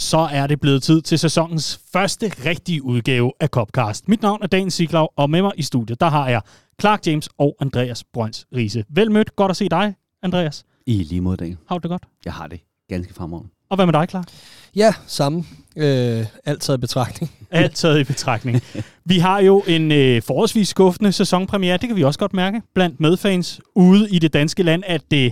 så er det blevet tid til sæsonens første rigtige udgave af Copcast. Mit navn er Dan Siglaug, og med mig i studiet, der har jeg Clark James og Andreas Brøns Riese. Velmødt, godt at se dig, Andreas. I lige mod dag. Har du det godt? Jeg har det ganske fremragende. Og hvad med dig, Clark? Ja, samme. Øh, alt taget i betragtning. Alt taget i betragtning. Vi har jo en øh, forholdsvis skuffende sæsonpremiere, det kan vi også godt mærke, blandt medfans ude i det danske land, at øh,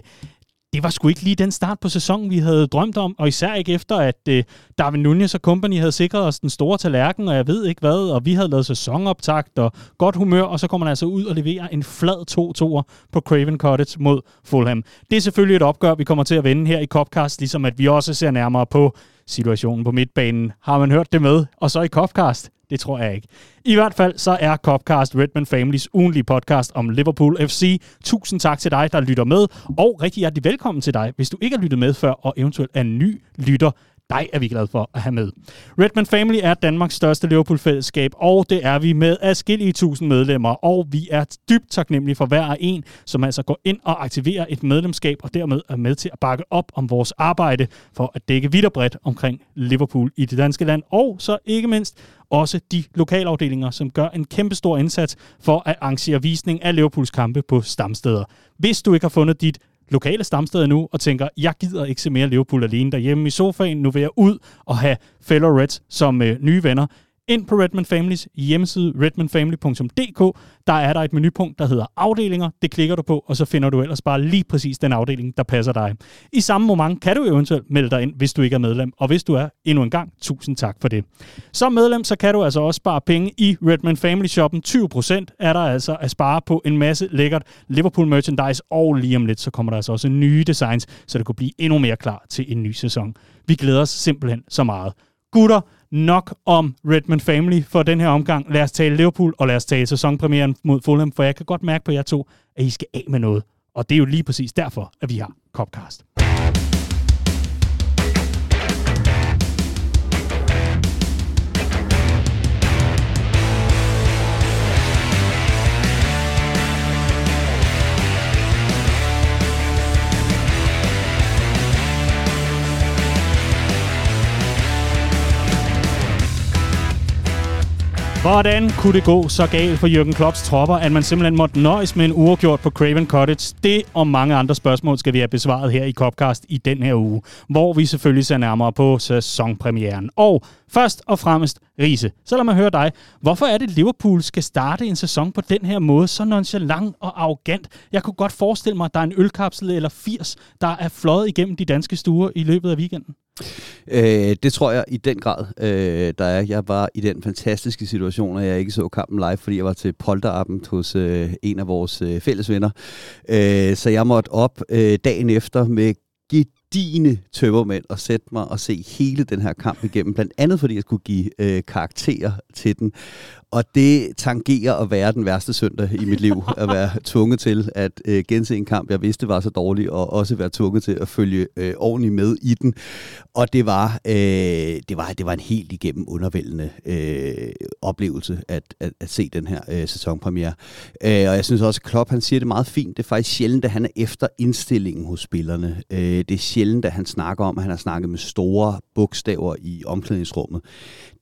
det var sgu ikke lige den start på sæsonen, vi havde drømt om, og især ikke efter, at øh, Darwin Nunez og company havde sikret os den store tallerken, og jeg ved ikke hvad, og vi havde lavet sæsonoptakt og godt humør, og så kommer man altså ud og leverer en flad 2-2'er på Craven Cottage mod Fulham. Det er selvfølgelig et opgør, vi kommer til at vende her i Copcast, ligesom at vi også ser nærmere på situationen på midtbanen. Har man hørt det med? Og så i Copcast? Det tror jeg ikke. I hvert fald så er Copcast Redman Families ugenlige podcast om Liverpool FC. Tusind tak til dig, der lytter med, og rigtig hjertelig velkommen til dig, hvis du ikke har lyttet med før, og eventuelt er ny lytter dig er vi glade for at have med. Redman Family er Danmarks største Liverpool-fællesskab, og det er vi med adskillige tusind medlemmer, og vi er dybt taknemmelige for hver og en, som altså går ind og aktiverer et medlemskab, og dermed er med til at bakke op om vores arbejde for at dække vidt og bredt omkring Liverpool i det danske land, og så ikke mindst også de lokalafdelinger, som gør en kæmpe stor indsats for at arrangere visning af Liverpools kampe på stamsteder. Hvis du ikke har fundet dit lokale stamsted nu og tænker, jeg gider ikke se mere Liverpool alene derhjemme i sofaen, nu vil jeg ud og have fellow Reds som øh, nye venner, ind på Redman Families hjemmeside, redmanfamily.dk. Der er der et menupunkt, der hedder afdelinger. Det klikker du på, og så finder du ellers bare lige præcis den afdeling, der passer dig. I samme moment kan du eventuelt melde dig ind, hvis du ikke er medlem. Og hvis du er, endnu en gang, tusind tak for det. Som medlem, så kan du altså også spare penge i Redman Family Shoppen. 20% er der altså at spare på en masse lækkert Liverpool merchandise, og lige om lidt, så kommer der altså også nye designs, så det kunne blive endnu mere klar til en ny sæson. Vi glæder os simpelthen så meget. Gutter, nok om Redmond Family for den her omgang. Lad os tale Liverpool, og lad os tale sæsonpremieren mod Fulham, for jeg kan godt mærke på jer to, at I skal af med noget. Og det er jo lige præcis derfor, at vi har Copcast. Hvordan kunne det gå så galt for Jürgen Klopps tropper, at man simpelthen måtte nøjes med en uafgjort på Craven Cottage? Det og mange andre spørgsmål skal vi have besvaret her i Copcast i den her uge, hvor vi selvfølgelig ser nærmere på sæsonpremieren. Og først og fremmest, Riese, så lad mig høre dig. Hvorfor er det, Liverpool skal starte en sæson på den her måde, så nonchalant og arrogant? Jeg kunne godt forestille mig, at der er en ølkapsel eller 80, der er fløjet igennem de danske stuer i løbet af weekenden. Øh, det tror jeg i den grad, øh, der er. Jeg var i den fantastiske situation, at jeg ikke så kampen live, fordi jeg var til polterappen hos øh, en af vores øh, fælles venner. Øh, så jeg måtte op øh, dagen efter med dine tømmermænd og sætte mig og se hele den her kamp igennem, blandt andet fordi jeg skulle give øh, karakterer til den. Og det tangerer at være den værste søndag i mit liv, at være tvunget til at øh, gense en kamp, jeg vidste var så dårlig, og også være tvunget til at følge øh, ordentligt med i den. Og det var, øh, det var, det var en helt igennem undervældende øh, oplevelse at, at, at se den her øh, sæsonpremiere. Øh, og jeg synes også, at Klopp han siger det meget fint. Det er faktisk sjældent, at han er efter indstillingen hos spillerne. Øh, det er sjældent, at han snakker om, at han har snakket med store bogstaver i omklædningsrummet.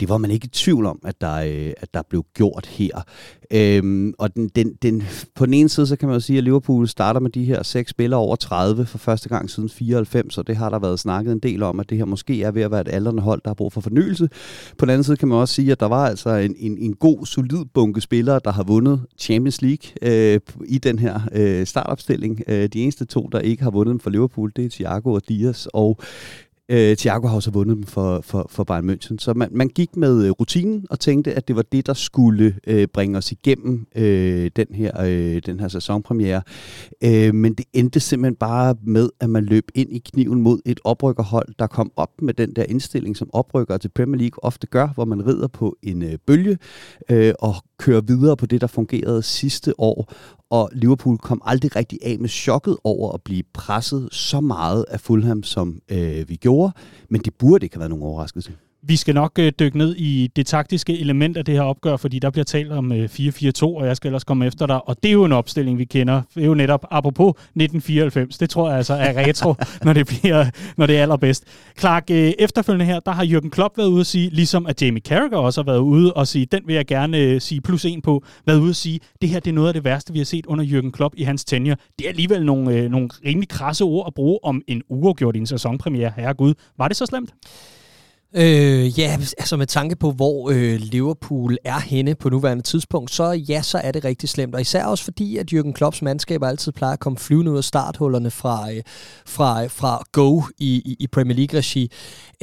Det var man ikke i tvivl om, at der, øh, at der blev gjort her. Øhm, og den, den, den, på den ene side, så kan man jo sige, at Liverpool starter med de her seks spillere over 30 for første gang siden 94, og det har der været snakket en del om, at det her måske er ved at være et aldrende hold, der har brug for fornyelse. På den anden side kan man også sige, at der var altså en, en, en god, solid bunke spillere, der har vundet Champions League øh, i den her øh, startopstilling. Øh, de eneste to, der ikke har vundet dem for Liverpool, det er Thiago og Dias, og Øh, Thiago har så vundet dem for, for, for Bayern München. Så man, man gik med øh, rutinen og tænkte, at det var det, der skulle øh, bringe os igennem øh, den, her, øh, den her sæsonpremiere. Øh, men det endte simpelthen bare med, at man løb ind i kniven mod et oprykkerhold, der kom op med den der indstilling, som oprykker til Premier League ofte gør, hvor man rider på en øh, bølge øh, og kører videre på det, der fungerede sidste år og Liverpool kom aldrig rigtig af med chokket over at blive presset så meget af Fulham, som øh, vi gjorde, men det burde ikke have været nogen overraskelse. Vi skal nok øh, dykke ned i det taktiske element af det her opgør, fordi der bliver talt om øh, 4-4-2, og jeg skal ellers komme efter dig. Og det er jo en opstilling, vi kender. Det er jo netop apropos 1994. Det tror jeg altså er retro, når det bliver når det er allerbedst. Clark, øh, efterfølgende her, der har Jürgen Klopp været ude at sige, ligesom at Jamie Carragher også har været ude og sige, den vil jeg gerne øh, sige plus en på, været ude at sige, det her det er noget af det værste, vi har set under Jürgen Klopp i hans tenure. Det er alligevel nogle, øh, nogle rimelig krasse ord at bruge om en uafgjort i en sæsonpremiere. Herregud, var det så slemt? Øh, ja, altså med tanke på, hvor øh, Liverpool er henne på nuværende tidspunkt, så ja, så er det rigtig slemt. Og især også fordi, at Jürgen Klopps mandskab altid plejer at komme flyvende ud af starthullerne fra, øh, fra, fra Go i, i, i Premier League-regi,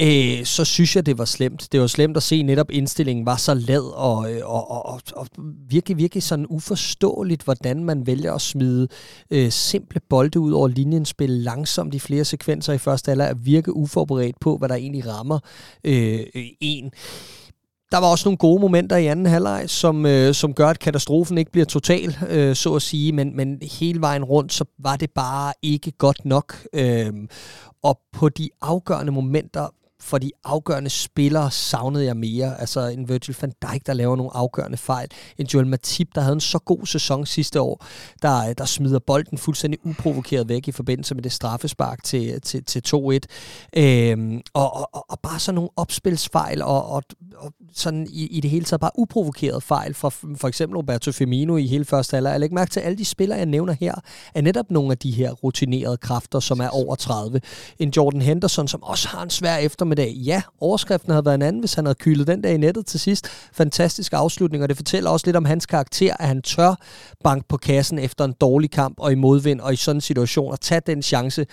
øh, så synes jeg, det var slemt. Det var slemt at se, netop indstillingen var så lad og, øh, og, og, og, og virkelig, virkelig sådan uforståeligt, hvordan man vælger at smide øh, simple bolde ud over linjen, spille langsomt i flere sekvenser i første alder, at virke uforberedt på, hvad der egentlig rammer øh, en. Der var også nogle gode momenter i anden halvleg, som, øh, som gør, at katastrofen ikke bliver total, øh, så at sige, men, men hele vejen rundt, så var det bare ikke godt nok. Øh, og på de afgørende momenter for de afgørende spillere savnede jeg mere. Altså en Virgil van Dijk, der laver nogle afgørende fejl. En Joel Matip, der havde en så god sæson sidste år, der, der smider bolden fuldstændig uprovokeret væk i forbindelse med det straffespark til, til, til 2-1. Øhm, og, og, og bare sådan nogle opspilsfejl, og, og, og sådan i, i det hele taget bare uprovokeret fejl fra for eksempel Roberto Firmino i hele første alder. Jeg lægger mærke til, at alle de spillere, jeg nævner her, er netop nogle af de her rutinerede kræfter, som er over 30. En Jordan Henderson, som også har en svær eftermiddag. Ja, overskriften havde været en anden, hvis han havde kylet den der i nettet til sidst. Fantastisk afslutning, og det fortæller også lidt om hans karakter, at han tør banke på kassen efter en dårlig kamp og i modvind, og i sådan en situation og tage den chance.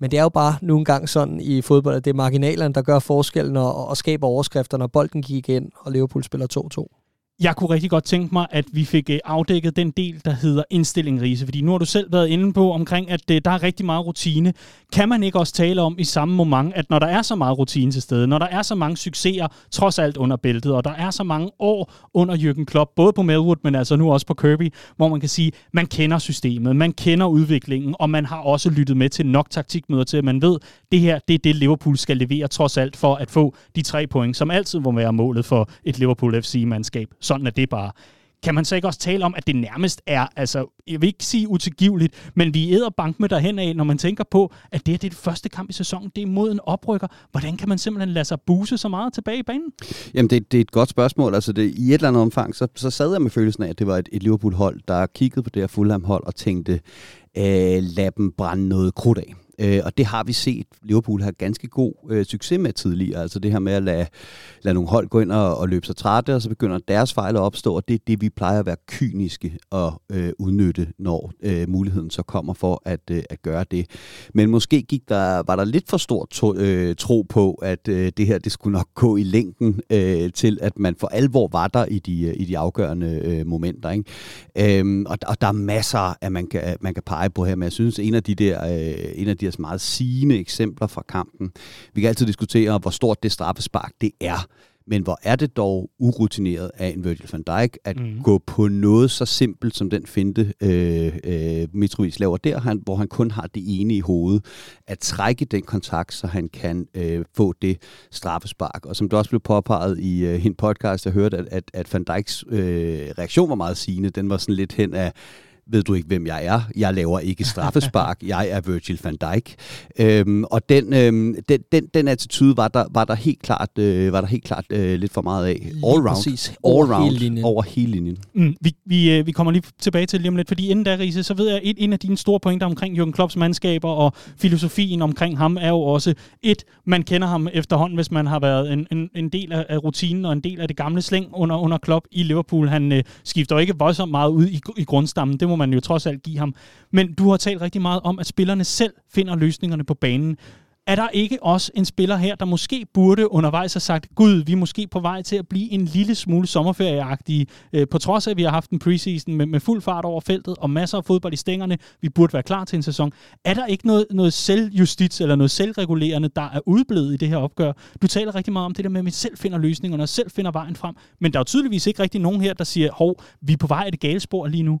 Men det er jo bare nogle engang sådan i fodbold, at det er marginalerne, der gør forskellen og, og skaber overskrifter, når bolden gik ind, og Liverpool spiller 2-2. Jeg kunne rigtig godt tænke mig, at vi fik øh, afdækket den del, der hedder indstilling, Riese. Fordi nu har du selv været inde på omkring, at øh, der er rigtig meget rutine. Kan man ikke også tale om i samme moment, at når der er så meget rutine til stede, når der er så mange succeser trods alt under bæltet, og der er så mange år under Jürgen Klopp, både på Melwood, men altså nu også på Kirby, hvor man kan sige, man kender systemet, man kender udviklingen, og man har også lyttet med til nok taktikmøder til, at man ved, det her det er det, Liverpool skal levere trods alt for at få de tre point, som altid må være målet for et Liverpool FC-mandskab sådan er det bare. Kan man så ikke også tale om, at det nærmest er, altså, jeg vil ikke sige utilgiveligt, men vi æder bank med derhen af, når man tænker på, at det, her, det er det første kamp i sæsonen, det er mod en oprykker. Hvordan kan man simpelthen lade sig buse så meget tilbage i banen? Jamen, det, det er et godt spørgsmål. Altså, det, I et eller andet omfang, så, så sad jeg med følelsen af, at det var et, et Liverpool-hold, der kiggede på det her Fulham-hold og tænkte, øh, lad dem brænde noget krudt af. Øh, og det har vi set Liverpool har ganske god øh, succes med tidligere. Altså det her med at lade, lade nogle hold gå ind og, og løbe sig trætte, og så begynder deres fejl at opstå, og det er det, vi plejer at være kyniske og øh, udnytte, når øh, muligheden så kommer for at, øh, at gøre det. Men måske gik der, var der lidt for stor to, øh, tro på, at øh, det her det skulle nok gå i længden øh, til, at man for alvor var der i de, øh, i de afgørende øh, momenter. Ikke? Øhm, og, og der er masser, at man kan, man kan pege på her, men jeg synes, en af de der, øh, en af de her meget sigende eksempler fra kampen. Vi kan altid diskutere, hvor stort det straffespark det er. Men hvor er det dog urutineret af en Virgil van Dijk at mm. gå på noget så simpelt som den finte, øh, øh, Mitrovic laver der, han, hvor han kun har det ene i hovedet, at trække den kontakt, så han kan øh, få det straffespark. Og som du også blev påpeget i øh, en podcast, jeg hørte, at, at, at van Dijks øh, reaktion var meget sigende. Den var sådan lidt hen af, ved du ikke, hvem jeg er? Jeg laver ikke straffespark. jeg er Virgil van Dijk. Øhm, og den, øhm, den, den, den attitude var der, var der helt klart, øh, var der helt klart øh, lidt for meget af. All round. Præcis. All over round. Hele linjen. Over hele linjen. Mm, vi, vi, øh, vi kommer lige tilbage til lige om lidt, fordi inden da, Riese, så ved jeg, et, en af dine store pointer omkring Jürgen Klopps mandskaber og filosofien omkring ham er jo også, et, man kender ham efterhånden, hvis man har været en, en, en del af, af rutinen og en del af det gamle slæng under, under Klopp i Liverpool. Han øh, skifter ikke voldsomt meget ud i, i grundstammen. Det må man jo trods alt give ham. Men du har talt rigtig meget om, at spillerne selv finder løsningerne på banen. Er der ikke også en spiller her, der måske burde undervejs have sagt, gud, vi er måske på vej til at blive en lille smule sommerferieagtige, øh, på trods af, at vi har haft en preseason med, med fuld fart over feltet og masser af fodbold i stængerne. Vi burde være klar til en sæson. Er der ikke noget, noget selvjustits eller noget selvregulerende, der er udblevet i det her opgør? Du taler rigtig meget om det der med, at vi selv finder løsningerne og selv finder vejen frem. Men der er jo tydeligvis ikke rigtig nogen her, der siger, hov, vi er på vej af det gale spor lige nu.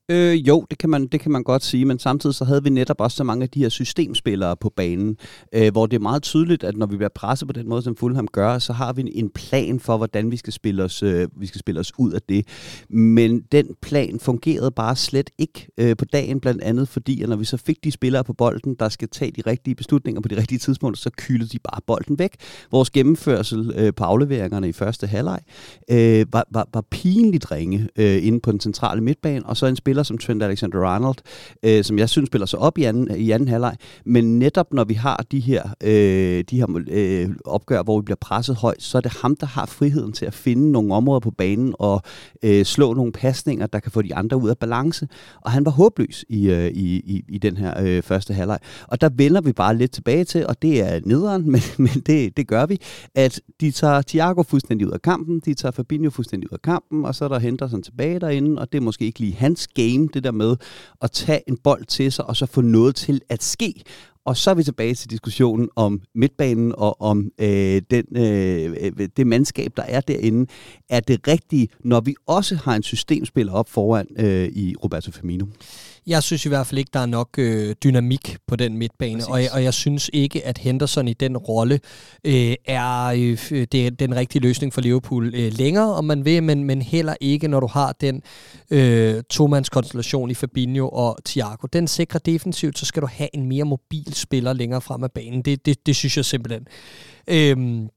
Øh, jo, det kan, man, det kan man godt sige, men samtidig så havde vi netop også så mange af de her systemspillere på banen, øh, hvor det er meget tydeligt, at når vi bliver presset på den måde, som Fulham gør, så har vi en plan for, hvordan vi skal spille os, øh, vi skal spille os ud af det. Men den plan fungerede bare slet ikke øh, på dagen, blandt andet fordi, at når vi så fik de spillere på bolden, der skal tage de rigtige beslutninger på de rigtige tidspunkter, så kyldede de bare bolden væk. Vores gennemførsel øh, på afleveringerne i første halvleg øh, var, var, var pinligt ringe øh, inde på den centrale midtbane, og så en spiller som Trent Alexander-Arnold, øh, som jeg synes spiller sig op i anden, i anden halvleg, men netop når vi har de her, øh, de her øh, opgør, hvor vi bliver presset højt, så er det ham, der har friheden til at finde nogle områder på banen og øh, slå nogle pasninger, der kan få de andre ud af balance. Og han var håbløs i, øh, i, i, i den her øh, første halvleg. Og der vender vi bare lidt tilbage til, og det er nederen, men, men det, det gør vi, at de tager Thiago fuldstændig ud af kampen, de tager Fabinho fuldstændig ud af kampen, og så er der Henderson tilbage derinde, og det er måske ikke lige hans game, det der med at tage en bold til sig, og så få noget til at ske. Og så er vi tilbage til diskussionen om midtbanen og om øh, den, øh, det mandskab, der er derinde. Er det rigtigt, når vi også har en systemspiller op foran øh, i Roberto Firmino? Jeg synes i hvert fald ikke, der er nok øh, dynamik på den midtbane, og jeg, og jeg synes ikke, at Henderson i den rolle øh, er øh, det er den rigtige løsning for Liverpool øh, længere, om man vil, men, men heller ikke, når du har den øh, tomandskonstellation i Fabinho og Thiago. Den sikrer defensivt, så skal du have en mere mobil spiller længere frem af banen. Det, det, det synes jeg simpelthen. Øh,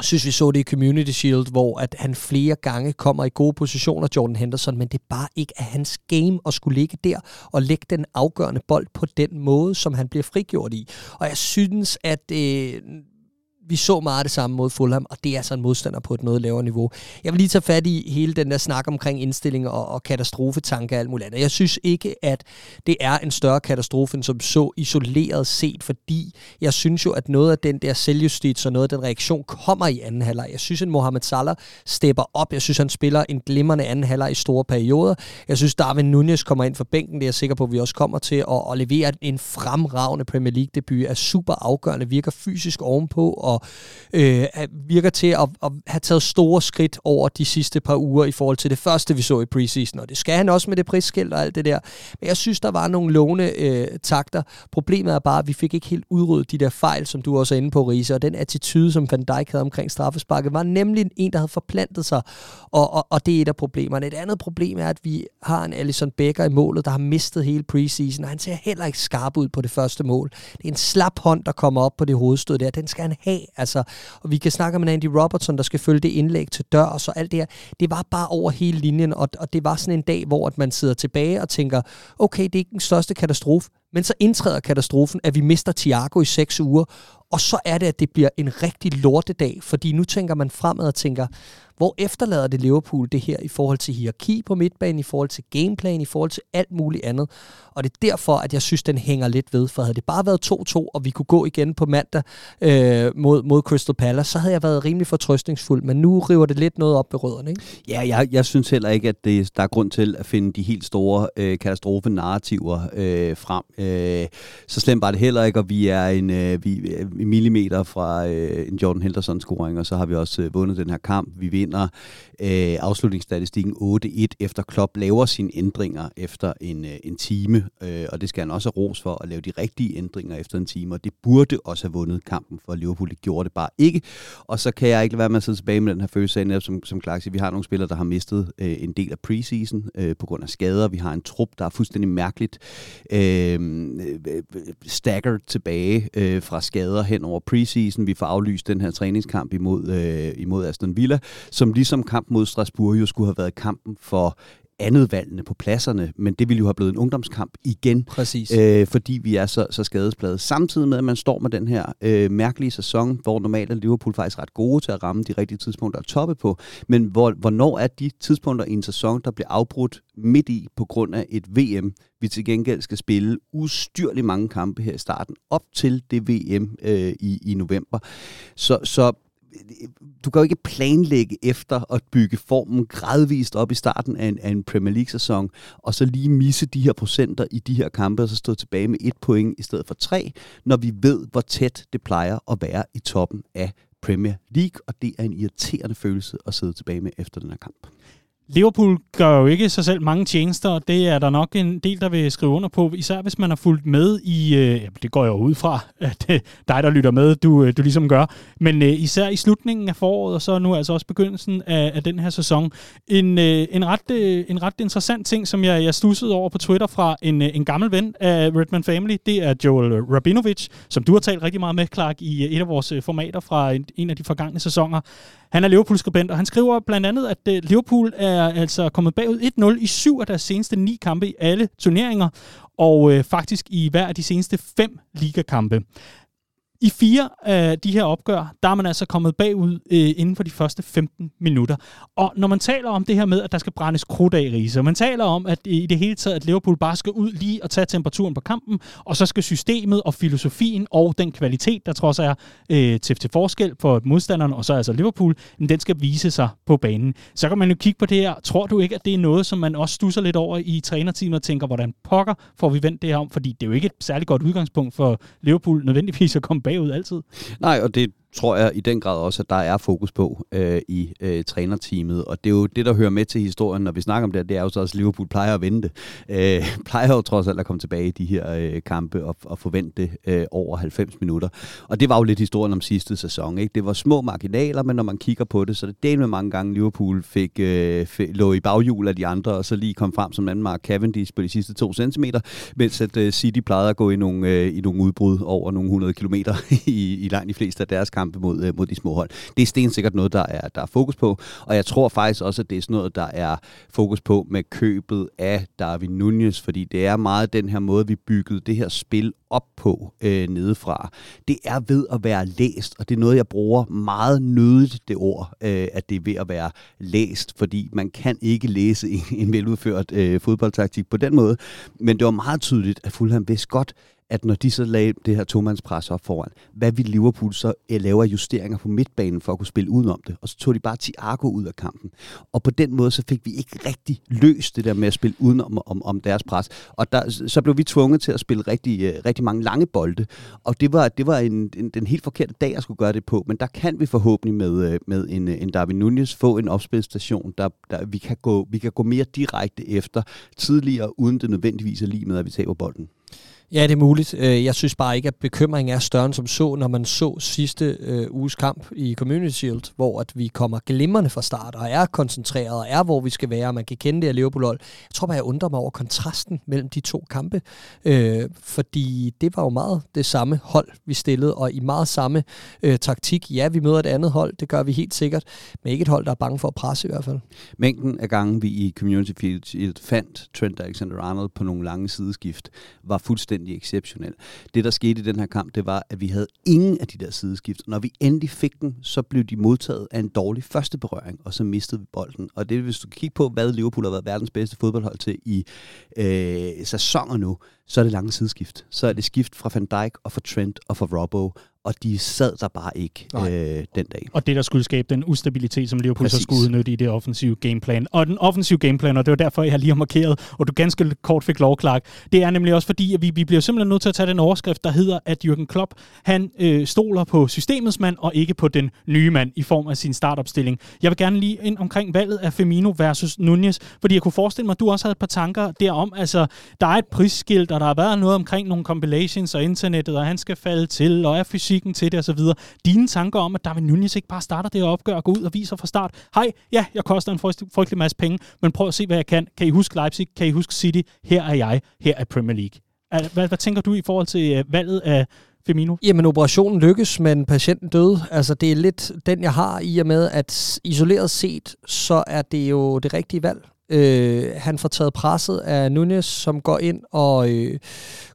synes, vi så det i Community Shield, hvor at han flere gange kommer i gode positioner, Jordan Henderson, men det er bare ikke af hans game at skulle ligge der og lægge den afgørende bold på den måde, som han bliver frigjort i. Og jeg synes, at øh, vi så meget det samme mod Fulham, og det er altså en modstander på et noget lavere niveau. Jeg vil lige tage fat i hele den der snak omkring indstilling og, og katastrofetanke og alt muligt andet. Jeg synes ikke, at det er en større katastrofe, end som så isoleret set, fordi jeg synes jo, at noget af den der selvjustits og noget af den reaktion kommer i anden halvleg. Jeg synes, at Mohamed Salah stepper op. Jeg synes, han spiller en glimrende anden halvleg i store perioder. Jeg synes, Darwin Nunez kommer ind for bænken. Det er jeg sikker på, at vi også kommer til at, at levere en fremragende Premier League-debut. Er super afgørende, virker fysisk ovenpå og og øh, virker til at, at have taget store skridt over de sidste par uger i forhold til det første, vi så i preseason. Og det skal han også med det prisskilt og alt det der. Men jeg synes, der var nogle lovende øh, takter. Problemet er bare, at vi fik ikke helt udryddet de der fejl, som du også er inde på, Riese. Og den attitude, som Van Dijk havde omkring straffesparket, var nemlig en, der havde forplantet sig. Og, og, og det er et af problemerne. Et andet problem er, at vi har en Alison Becker i målet, der har mistet hele preseason, og han ser heller ikke skarp ud på det første mål. Det er en slap hånd, der kommer op på det hovedstød der. Den skal han have Altså, og vi kan snakke om Andy Robertson, der skal følge det indlæg til dør, og så alt det her. Det var bare over hele linjen, og, og det var sådan en dag, hvor at man sidder tilbage og tænker, okay, det er ikke den største katastrofe, men så indtræder katastrofen, at vi mister Thiago i seks uger, og så er det, at det bliver en rigtig lortedag, fordi nu tænker man fremad og tænker, hvor efterlader det Liverpool det her i forhold til hierarki på midtbanen, i forhold til gameplan, i forhold til alt muligt andet. Og det er derfor, at jeg synes, den hænger lidt ved. For havde det bare været 2-2, og vi kunne gå igen på mandag øh, mod, mod Crystal Palace, så havde jeg været rimelig fortrøstningsfuld. Men nu river det lidt noget op ved rødderne, ikke? Ja, jeg, jeg synes heller ikke, at det, der er grund til at finde de helt store øh, katastrofe-narrativer øh, frem. Øh, så slemt var det heller ikke, og vi er en, øh, vi, øh, millimeter fra øh, en Jordan Henderson-scoring, og så har vi også øh, vundet den her kamp. Vi vinder øh, afslutningsstatistikken 8-1, efter Klopp laver sine ændringer efter en, øh, en time, øh, og det skal han også have ros for, at lave de rigtige ændringer efter en time, og det burde også have vundet kampen for Liverpool, det gjorde det bare ikke. Og så kan jeg ikke lade være med at sidde tilbage med den her følelse af, som, som Clark siger, vi har nogle spillere, der har mistet øh, en del af preseason øh, på grund af skader. Vi har en trup, der er fuldstændig mærkeligt øh, øh, øh staggered tilbage øh, fra skader hen over preseason. Vi får aflyst den her træningskamp imod, øh, imod Aston Villa, som ligesom kamp mod Strasbourg jo skulle have været kampen for andet valgene på pladserne, men det ville jo have blevet en ungdomskamp igen, Præcis. Øh, fordi vi er så, så skadespladet. Samtidig med, at man står med den her øh, mærkelige sæson, hvor normalt er Liverpool faktisk ret gode til at ramme de rigtige tidspunkter at toppe på, men hvor, hvornår er de tidspunkter i en sæson, der bliver afbrudt midt i på grund af et VM, vi til gengæld skal spille ustyrligt mange kampe her i starten, op til det VM øh, i, i november. Så, så du kan jo ikke planlægge efter at bygge formen gradvist op i starten af en, af en Premier League-sæson, og så lige misse de her procenter i de her kampe, og så stå tilbage med et point i stedet for tre, når vi ved, hvor tæt det plejer at være i toppen af Premier League, og det er en irriterende følelse at sidde tilbage med efter den her kamp. Liverpool gør jo ikke sig selv mange tjenester, og det er der nok en del, der vil skrive under på, især hvis man har fulgt med i, øh, det går jeg jo ud fra, at det dig, der lytter med, du, øh, du ligesom gør, men øh, især i slutningen af foråret, og så nu altså også begyndelsen af, af den her sæson. En, øh, en, ret, øh, en ret interessant ting, som jeg, jeg stussede over på Twitter fra en, øh, en gammel ven af Redman Family, det er Joel Rabinovic, som du har talt rigtig meget med, Clark, i øh, et af vores øh, formater fra en, en af de forgangne sæsoner. Han er Liverpool-skribent, og han skriver blandt andet, at øh, Liverpool er altså kommet bagud 1-0 i syv af deres seneste ni kampe i alle turneringer, og øh, faktisk i hver af de seneste fem ligakampe. I fire af de her opgør, der er man altså kommet bagud øh, inden for de første 15 minutter. Og når man taler om det her med, at der skal brændes krudt af i Riese, man taler om, at i det hele taget, at Liverpool bare skal ud lige og tage temperaturen på kampen, og så skal systemet og filosofien og den kvalitet, der trods er øh, til, til forskel for modstanderne, og så altså Liverpool, den skal vise sig på banen. Så kan man jo kigge på det her. Tror du ikke, at det er noget, som man også stusser lidt over i trænerteamet og tænker, hvordan pokker får vi vendt det her om? Fordi det er jo ikke et særligt godt udgangspunkt for Liverpool nødvendigvis at komme bagud altid. Nej, og det tror jeg i den grad også, at der er fokus på øh, i øh, trænerteamet. Og det er jo det, der hører med til historien, når vi snakker om det, det er jo så også, at Liverpool plejer at vente. Øh, plejer jo trods alt at komme tilbage i de her øh, kampe og, og forvente øh, over 90 minutter. Og det var jo lidt historien om sidste sæson. Ikke? Det var små marginaler, men når man kigger på det, så det del med mange gange Liverpool fik, øh, fik, lå i baghjul af de andre, og så lige kom frem som anden Mark Cavendish på de sidste to centimeter, mens at øh, City plejede at gå i nogle, øh, i nogle udbrud over nogle 100 kilometer i, i langt de fleste af deres kampe kampe mod, øh, mod de små hold. Det er stensikkert noget, der er, der er fokus på, og jeg tror faktisk også, at det er sådan noget, der er fokus på med købet af Darwin Nunez, fordi det er meget den her måde, vi byggede det her spil op på øh, nedefra. Det er ved at være læst, og det er noget, jeg bruger meget nødigt, det ord, øh, at det er ved at være læst, fordi man kan ikke læse en, en veludført øh, fodboldtaktik på den måde, men det var meget tydeligt, at Fulham vidste godt, at når de så lagde det her tomandspres op foran, hvad ville Liverpool så øh, lave af justeringer på midtbanen for at kunne spille udenom det? Og så tog de bare Thiago ud af kampen. Og på den måde, så fik vi ikke rigtig løst det der med at spille udenom om, om deres pres. Og der, så blev vi tvunget til at spille rigtig, øh, rigtig mange lange bolde. Og det var, det var en, en, den helt forkerte dag, at skulle gøre det på. Men der kan vi forhåbentlig med, øh, med en, en Darwin Nunez få en opspilstation, der, der vi, kan gå, vi kan gå mere direkte efter tidligere, uden det nødvendigvis er lige med, at vi taber bolden. Ja, det er muligt. Øh, jeg synes bare ikke, at bekymringen er større end som så, når man så sidste øh, uges kamp i Community Shield, hvor at vi kommer glimrende fra start og er koncentreret og er, hvor vi skal være, og man kan kende det af Liverpool. Jeg tror bare, jeg undrer mig over kontrasten mellem de to kampe, øh, fordi det var jo meget det samme hold, vi stillede, og i meget samme øh, taktik. Ja, vi møder et andet hold, det gør vi helt sikkert, men ikke et hold, der er bange for at presse i hvert fald. Mængden af gange, vi i Community Shield fandt Trent Alexander-Arnold på nogle lange sideskift, var fuldstændig fuldstændig exceptionel. Det, der skete i den her kamp, det var, at vi havde ingen af de der sideskift. Når vi endelig fik den, så blev de modtaget af en dårlig første berøring, og så mistede vi bolden. Og det, hvis du kigger på, hvad Liverpool har været verdens bedste fodboldhold til i øh, sæsoner nu, så er det lange sideskift. Så er det skift fra Van Dijk og fra Trent og fra Robbo og de sad der bare ikke øh, den dag. Og det, der skulle skabe den ustabilitet, som Liverpool Præcis. så skulle udnytte i det offensive gameplan. Og den offensive gameplan, og det var derfor, jeg lige har markeret, og du ganske kort fik lov, Clark, det er nemlig også fordi, at vi, vi bliver simpelthen nødt til at tage den overskrift, der hedder, at Jürgen Klopp, han øh, stoler på systemets mand, og ikke på den nye mand i form af sin startopstilling. Jeg vil gerne lige ind omkring valget af Firmino versus Nunez, fordi jeg kunne forestille mig, at du også havde et par tanker derom. Altså, der er et prisskilt, og der har været noget omkring nogle compilations og internettet, og han skal falde til, og er fysik taktikken til det osv. Dine tanker om, at Darwin Nunez ikke bare starter det opgør og går ud og viser fra start, hej, ja, jeg koster en frygtelig masse penge, men prøv at se, hvad jeg kan. Kan I huske Leipzig? Kan I huske City? Her er jeg. Her er Premier League. Hvad, hvad tænker du i forhold til øh, valget af Firmino? Jamen, operationen lykkes, men patienten døde. Altså, det er lidt den, jeg har i og med, at isoleret set, så er det jo det rigtige valg. Øh, han får taget presset af Nunez, som går ind og øh,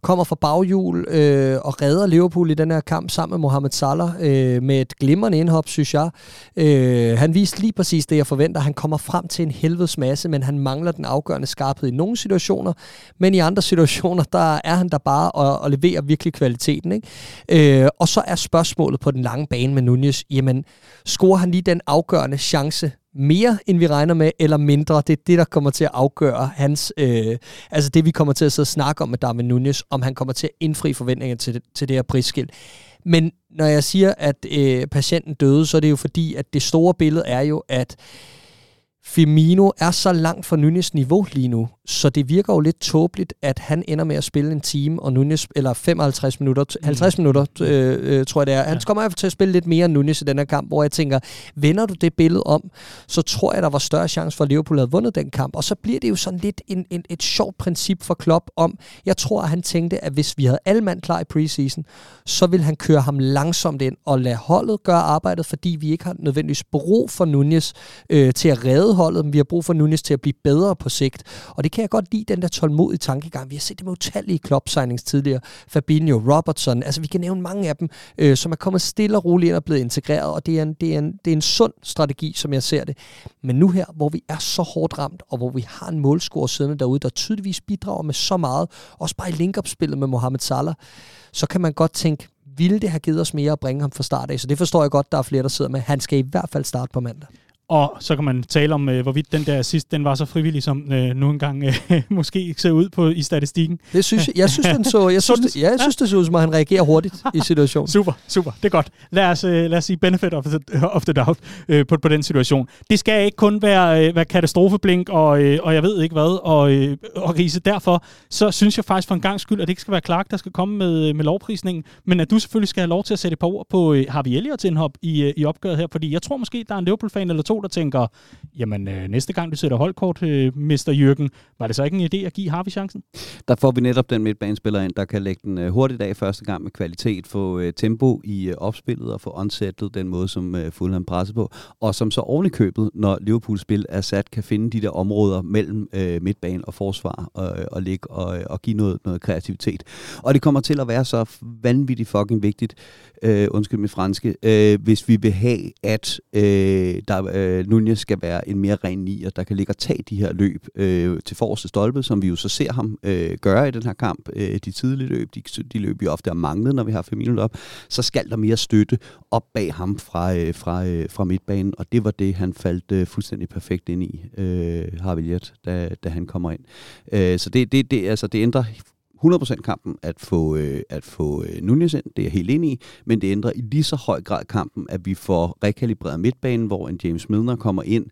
kommer fra baghjul øh, og redder Liverpool i den her kamp sammen med Mohamed Salah øh, med et glimrende indhop, synes jeg. Øh, han viste lige præcis det, jeg forventer. Han kommer frem til en helvedes masse, men han mangler den afgørende skarphed i nogle situationer, men i andre situationer, der er han der bare og, og leverer virkelig kvaliteten. Ikke? Øh, og så er spørgsmålet på den lange bane med Nunez, jamen, scorer han lige den afgørende chance mere, end vi regner med, eller mindre. Det er det, der kommer til at afgøre hans... Øh, altså det, vi kommer til at sidde og snakke om med Darwin Nunez, om han kommer til at indfri forventningerne til det, til det her prisskilt. Men når jeg siger, at øh, patienten døde, så er det jo fordi, at det store billede er jo, at Firmino er så langt fra Nunes niveau lige nu, så det virker jo lidt tåbeligt, at han ender med at spille en time, og Nunes, eller 55 minutter, 50 mm. minutter, øh, øh, tror jeg det er. Han ja. kommer til at spille lidt mere end Nunes i den her kamp, hvor jeg tænker, vender du det billede om, så tror jeg, der var større chance for, at Liverpool havde vundet den kamp. Og så bliver det jo sådan lidt en, en, et sjovt princip for Klopp om, jeg tror, at han tænkte, at hvis vi havde alle mand klar i preseason, så ville han køre ham langsomt ind og lade holdet gøre arbejdet, fordi vi ikke har nødvendigvis brug for Nunes øh, til at redde holdet, men vi har brug for Nunes til at blive bedre på sigt. Og det kan jeg godt lide, den der tålmodige tankegang. Vi har set det med utallige club signings tidligere. Fabinho, Robertson, altså vi kan nævne mange af dem, øh, som er kommet stille og roligt ind og blevet integreret, og det er, en, det, er en, det er en sund strategi, som jeg ser det. Men nu her, hvor vi er så hårdt ramt, og hvor vi har en målscorer siddende derude, der tydeligvis bidrager med så meget, også bare i link-up-spillet med Mohamed Salah, så kan man godt tænke, ville det have givet os mere at bringe ham fra start af? Så det forstår jeg godt, der er flere, der sidder med. Han skal i hvert fald starte på mandag. Og så kan man tale om, øh, hvorvidt den der sidst, den var så frivillig, som øh, nu engang øh, måske ikke ser ud på i statistikken. Det synes jeg, jeg synes, den så, jeg synes, det, ja, jeg synes, det så ud som, at han reagerer hurtigt i situationen. super, super, det er godt. Lad os, øh, lad os sige benefit of the, of the doubt øh, på, på den situation. Det skal ikke kun være, øh, være katastrofeblink og, øh, og jeg ved ikke hvad, og, øh, og rise. Derfor så synes jeg faktisk for en gang skyld, at det ikke skal være Clark, der skal komme med, med lovprisningen, men at du selvfølgelig skal have lov til at sætte par ord på øh, Harvey Elliot indhop i, øh, i opgøret her, fordi jeg tror måske, der er en Liverpool-fan eller to, der tænker, jamen øh, næste gang du sætter holdkort, øh, Mr. Jørgen, var det så ikke en idé at give Harvey chancen? Der får vi netop den midtbanespiller ind, der kan lægge den øh, hurtigt af første gang med kvalitet, få øh, tempo i øh, opspillet og få onsættet den måde, som øh, Fulham presser på, og som så oven i købet, når Liverpools spil er sat, kan finde de der områder mellem øh, midtbanen og forsvar og, øh, og ligge og, øh, og give noget, noget kreativitet. Og det kommer til at være så vanvittigt fucking vigtigt, øh, undskyld mit franske, øh, hvis vi vil have, at øh, der, øh, Øh, Nunez skal være en mere ren nier, der kan ligge og tage de her løb øh, til forreste stolpe, som vi jo så ser ham øh, gøre i den her kamp. Øh, de tidlige løb, de, de løb vi ofte har manglet, når vi har Firmino op, så skal der mere støtte op bag ham fra, øh, fra, øh, fra midtbanen, og det var det, han faldt øh, fuldstændig perfekt ind i, øh, Harvey da, da han kommer ind. Øh, så det, det, det, altså, det ændrer 100% kampen at få, øh, at få øh, Nunez ind, det er jeg helt enig i, men det ændrer i lige så høj grad kampen, at vi får rekalibreret midtbanen, hvor en James Milner kommer ind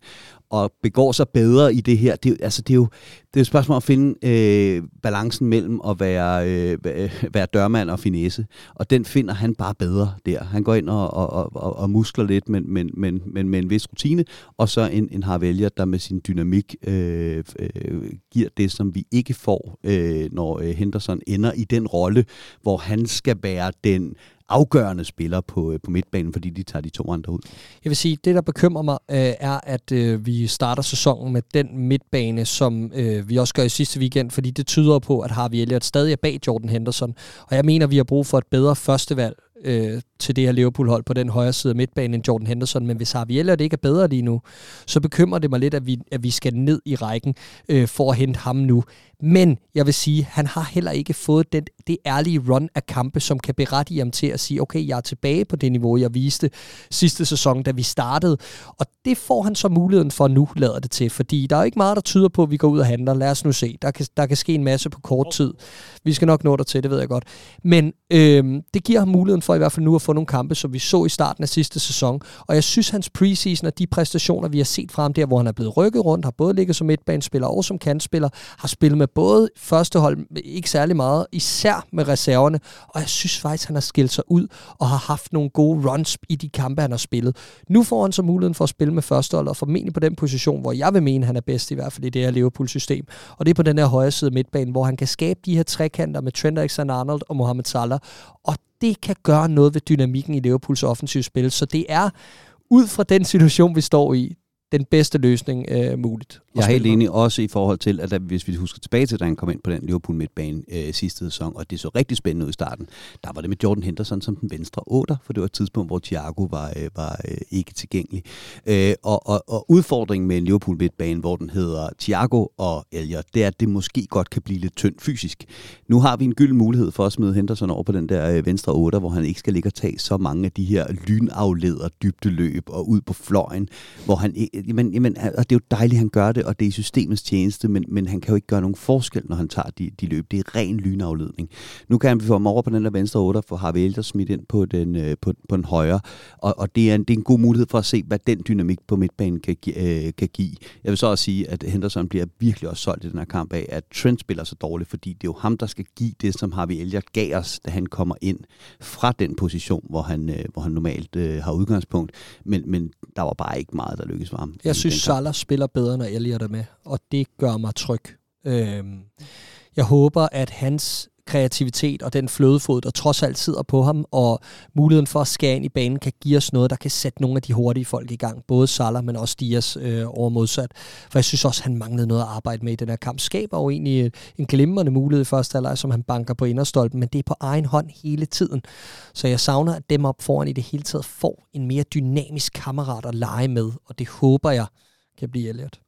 og begår sig bedre i det her. Det, altså, det er jo det er et spørgsmål at finde øh, balancen mellem at være, øh, være dørmand og finesse, og den finder han bare bedre der. Han går ind og, og, og, og muskler lidt, men, men, men, men med en vis rutine, og så en, en Harveljer, der med sin dynamik øh, øh, giver det, som vi ikke får, øh, når øh, Henderson ender i den rolle, hvor han skal være den afgørende spiller på, øh, på midtbanen, fordi de tager de to andre ud. Jeg vil sige, det der bekymrer mig, øh, er, at øh, vi starter sæsonen med den midtbane, som øh, vi også gør i sidste weekend, fordi det tyder på, at Harvey Elliott stadig er bag Jordan Henderson. Og jeg mener, vi har brug for et bedre førstevalg øh, til det her Liverpool-hold på den højre side af midtbanen end Jordan Henderson, men hvis Harvey Elliott ikke er bedre lige nu, så bekymrer det mig lidt, at vi, at vi skal ned i rækken øh, for at hente ham nu. Men jeg vil sige, han har heller ikke fået den, det ærlige run af kampe, som kan berettige ham til at sige, okay, jeg er tilbage på det niveau, jeg viste sidste sæson, da vi startede. Og det får han så muligheden for nu, lader det til, fordi der er ikke meget, der tyder på, at vi går ud og handler. Lad os nu se. Der kan, der kan ske en masse på kort tid. Vi skal nok nå der til, det ved jeg godt. Men øh, det giver ham muligheden for i hvert fald nu at få nogle kampe, som vi så i starten af sidste sæson. Og jeg synes, hans preseason og de præstationer, vi har set fra ham der, hvor han er blevet rykket rundt, har både ligget som midtbanespiller og som kantspiller, har spillet med både første hold, ikke særlig meget, især med reserverne. Og jeg synes faktisk, han har skilt sig ud og har haft nogle gode runs i de kampe, han har spillet. Nu får han så muligheden for at spille med førstehold og formentlig på den position, hvor jeg vil mene, han er bedst i hvert fald i det her Liverpool-system. Og det er på den her højre side af midtbanen, hvor han kan skabe de her trekanter med Trent Alexander-Arnold og Mohamed Salah. Og det kan gøre noget ved dynamikken i Liverpools offensive spil. Så det er ud fra den situation, vi står i, den bedste løsning øh, muligt. Jeg er helt enig også i forhold til, at hvis vi husker tilbage til, da han kom ind på den Liverpool midtbane øh, sidste sæson, og det så rigtig spændende ud i starten, der var det med Jordan Henderson som den venstre otter, for det var et tidspunkt, hvor Thiago var, øh, var øh, ikke tilgængelig. Øh, og, og, og udfordringen med en Liverpool midtbane, hvor den hedder Thiago og Elliot, det er, at det måske godt kan blive lidt tyndt fysisk. Nu har vi en gylden mulighed for at smide Henderson over på den der øh, venstre otter, hvor han ikke skal ligge og tage så mange af de her lynafleder dybde løb og ud på fløjen, hvor han, jamen, jamen, og det er jo dejligt, han gør det, og det er i systemets tjeneste, men, men han kan jo ikke gøre nogen forskel, når han tager de, de løb. Det er ren lynafledning. Nu kan han få ham over på den der venstre 8, for Harvey Elder smidt ind på den, øh, på, på den højre, og, og det, er en, det er en god mulighed for at se, hvad den dynamik på midtbanen kan, øh, kan give. Jeg vil så også sige, at Henderson bliver virkelig også solgt i den her kamp af, at Trent spiller så dårligt, fordi det er jo ham, der skal give det, som Harvey Elliott gav os, da han kommer ind fra den position, hvor han, øh, hvor han normalt øh, har udgangspunkt. Men, men der var bare ikke meget, der lykkedes for ham. Jeg synes, Salah spiller bedre, når Elliot er med, og det gør mig tryg. Øh, jeg håber, at hans kreativitet og den flødefod, der trods alt sidder på ham, og muligheden for at skære ind i banen, kan give os noget, der kan sætte nogle af de hurtige folk i gang. Både Salah, men også Dias øh, over modsat. For jeg synes også, han manglede noget at arbejde med i den her kamp. Skaber jo egentlig øh, en glimrende mulighed i første halvleg, som han banker på inderstolpen, men det er på egen hånd hele tiden. Så jeg savner, at dem op foran i det hele taget får en mere dynamisk kammerat at lege med, og det håber jeg kan blive Elliot.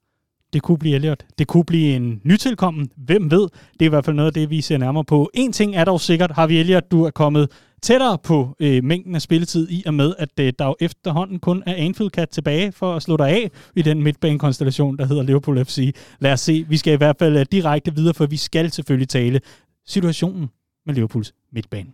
Det kunne blive Elliot. Det kunne blive en nytilkommen. Hvem ved? Det er i hvert fald noget af det, vi ser nærmere på. En ting er dog sikkert. Har vi Elliot, du er kommet tættere på øh, mængden af spilletid i og med, at øh, der jo efterhånden kun er Anfield Cat tilbage for at slå dig af i den midtbanekonstellation, der hedder Liverpool FC. Lad os se. Vi skal i hvert fald øh, direkte videre, for vi skal selvfølgelig tale situationen med Liverpools midtbane.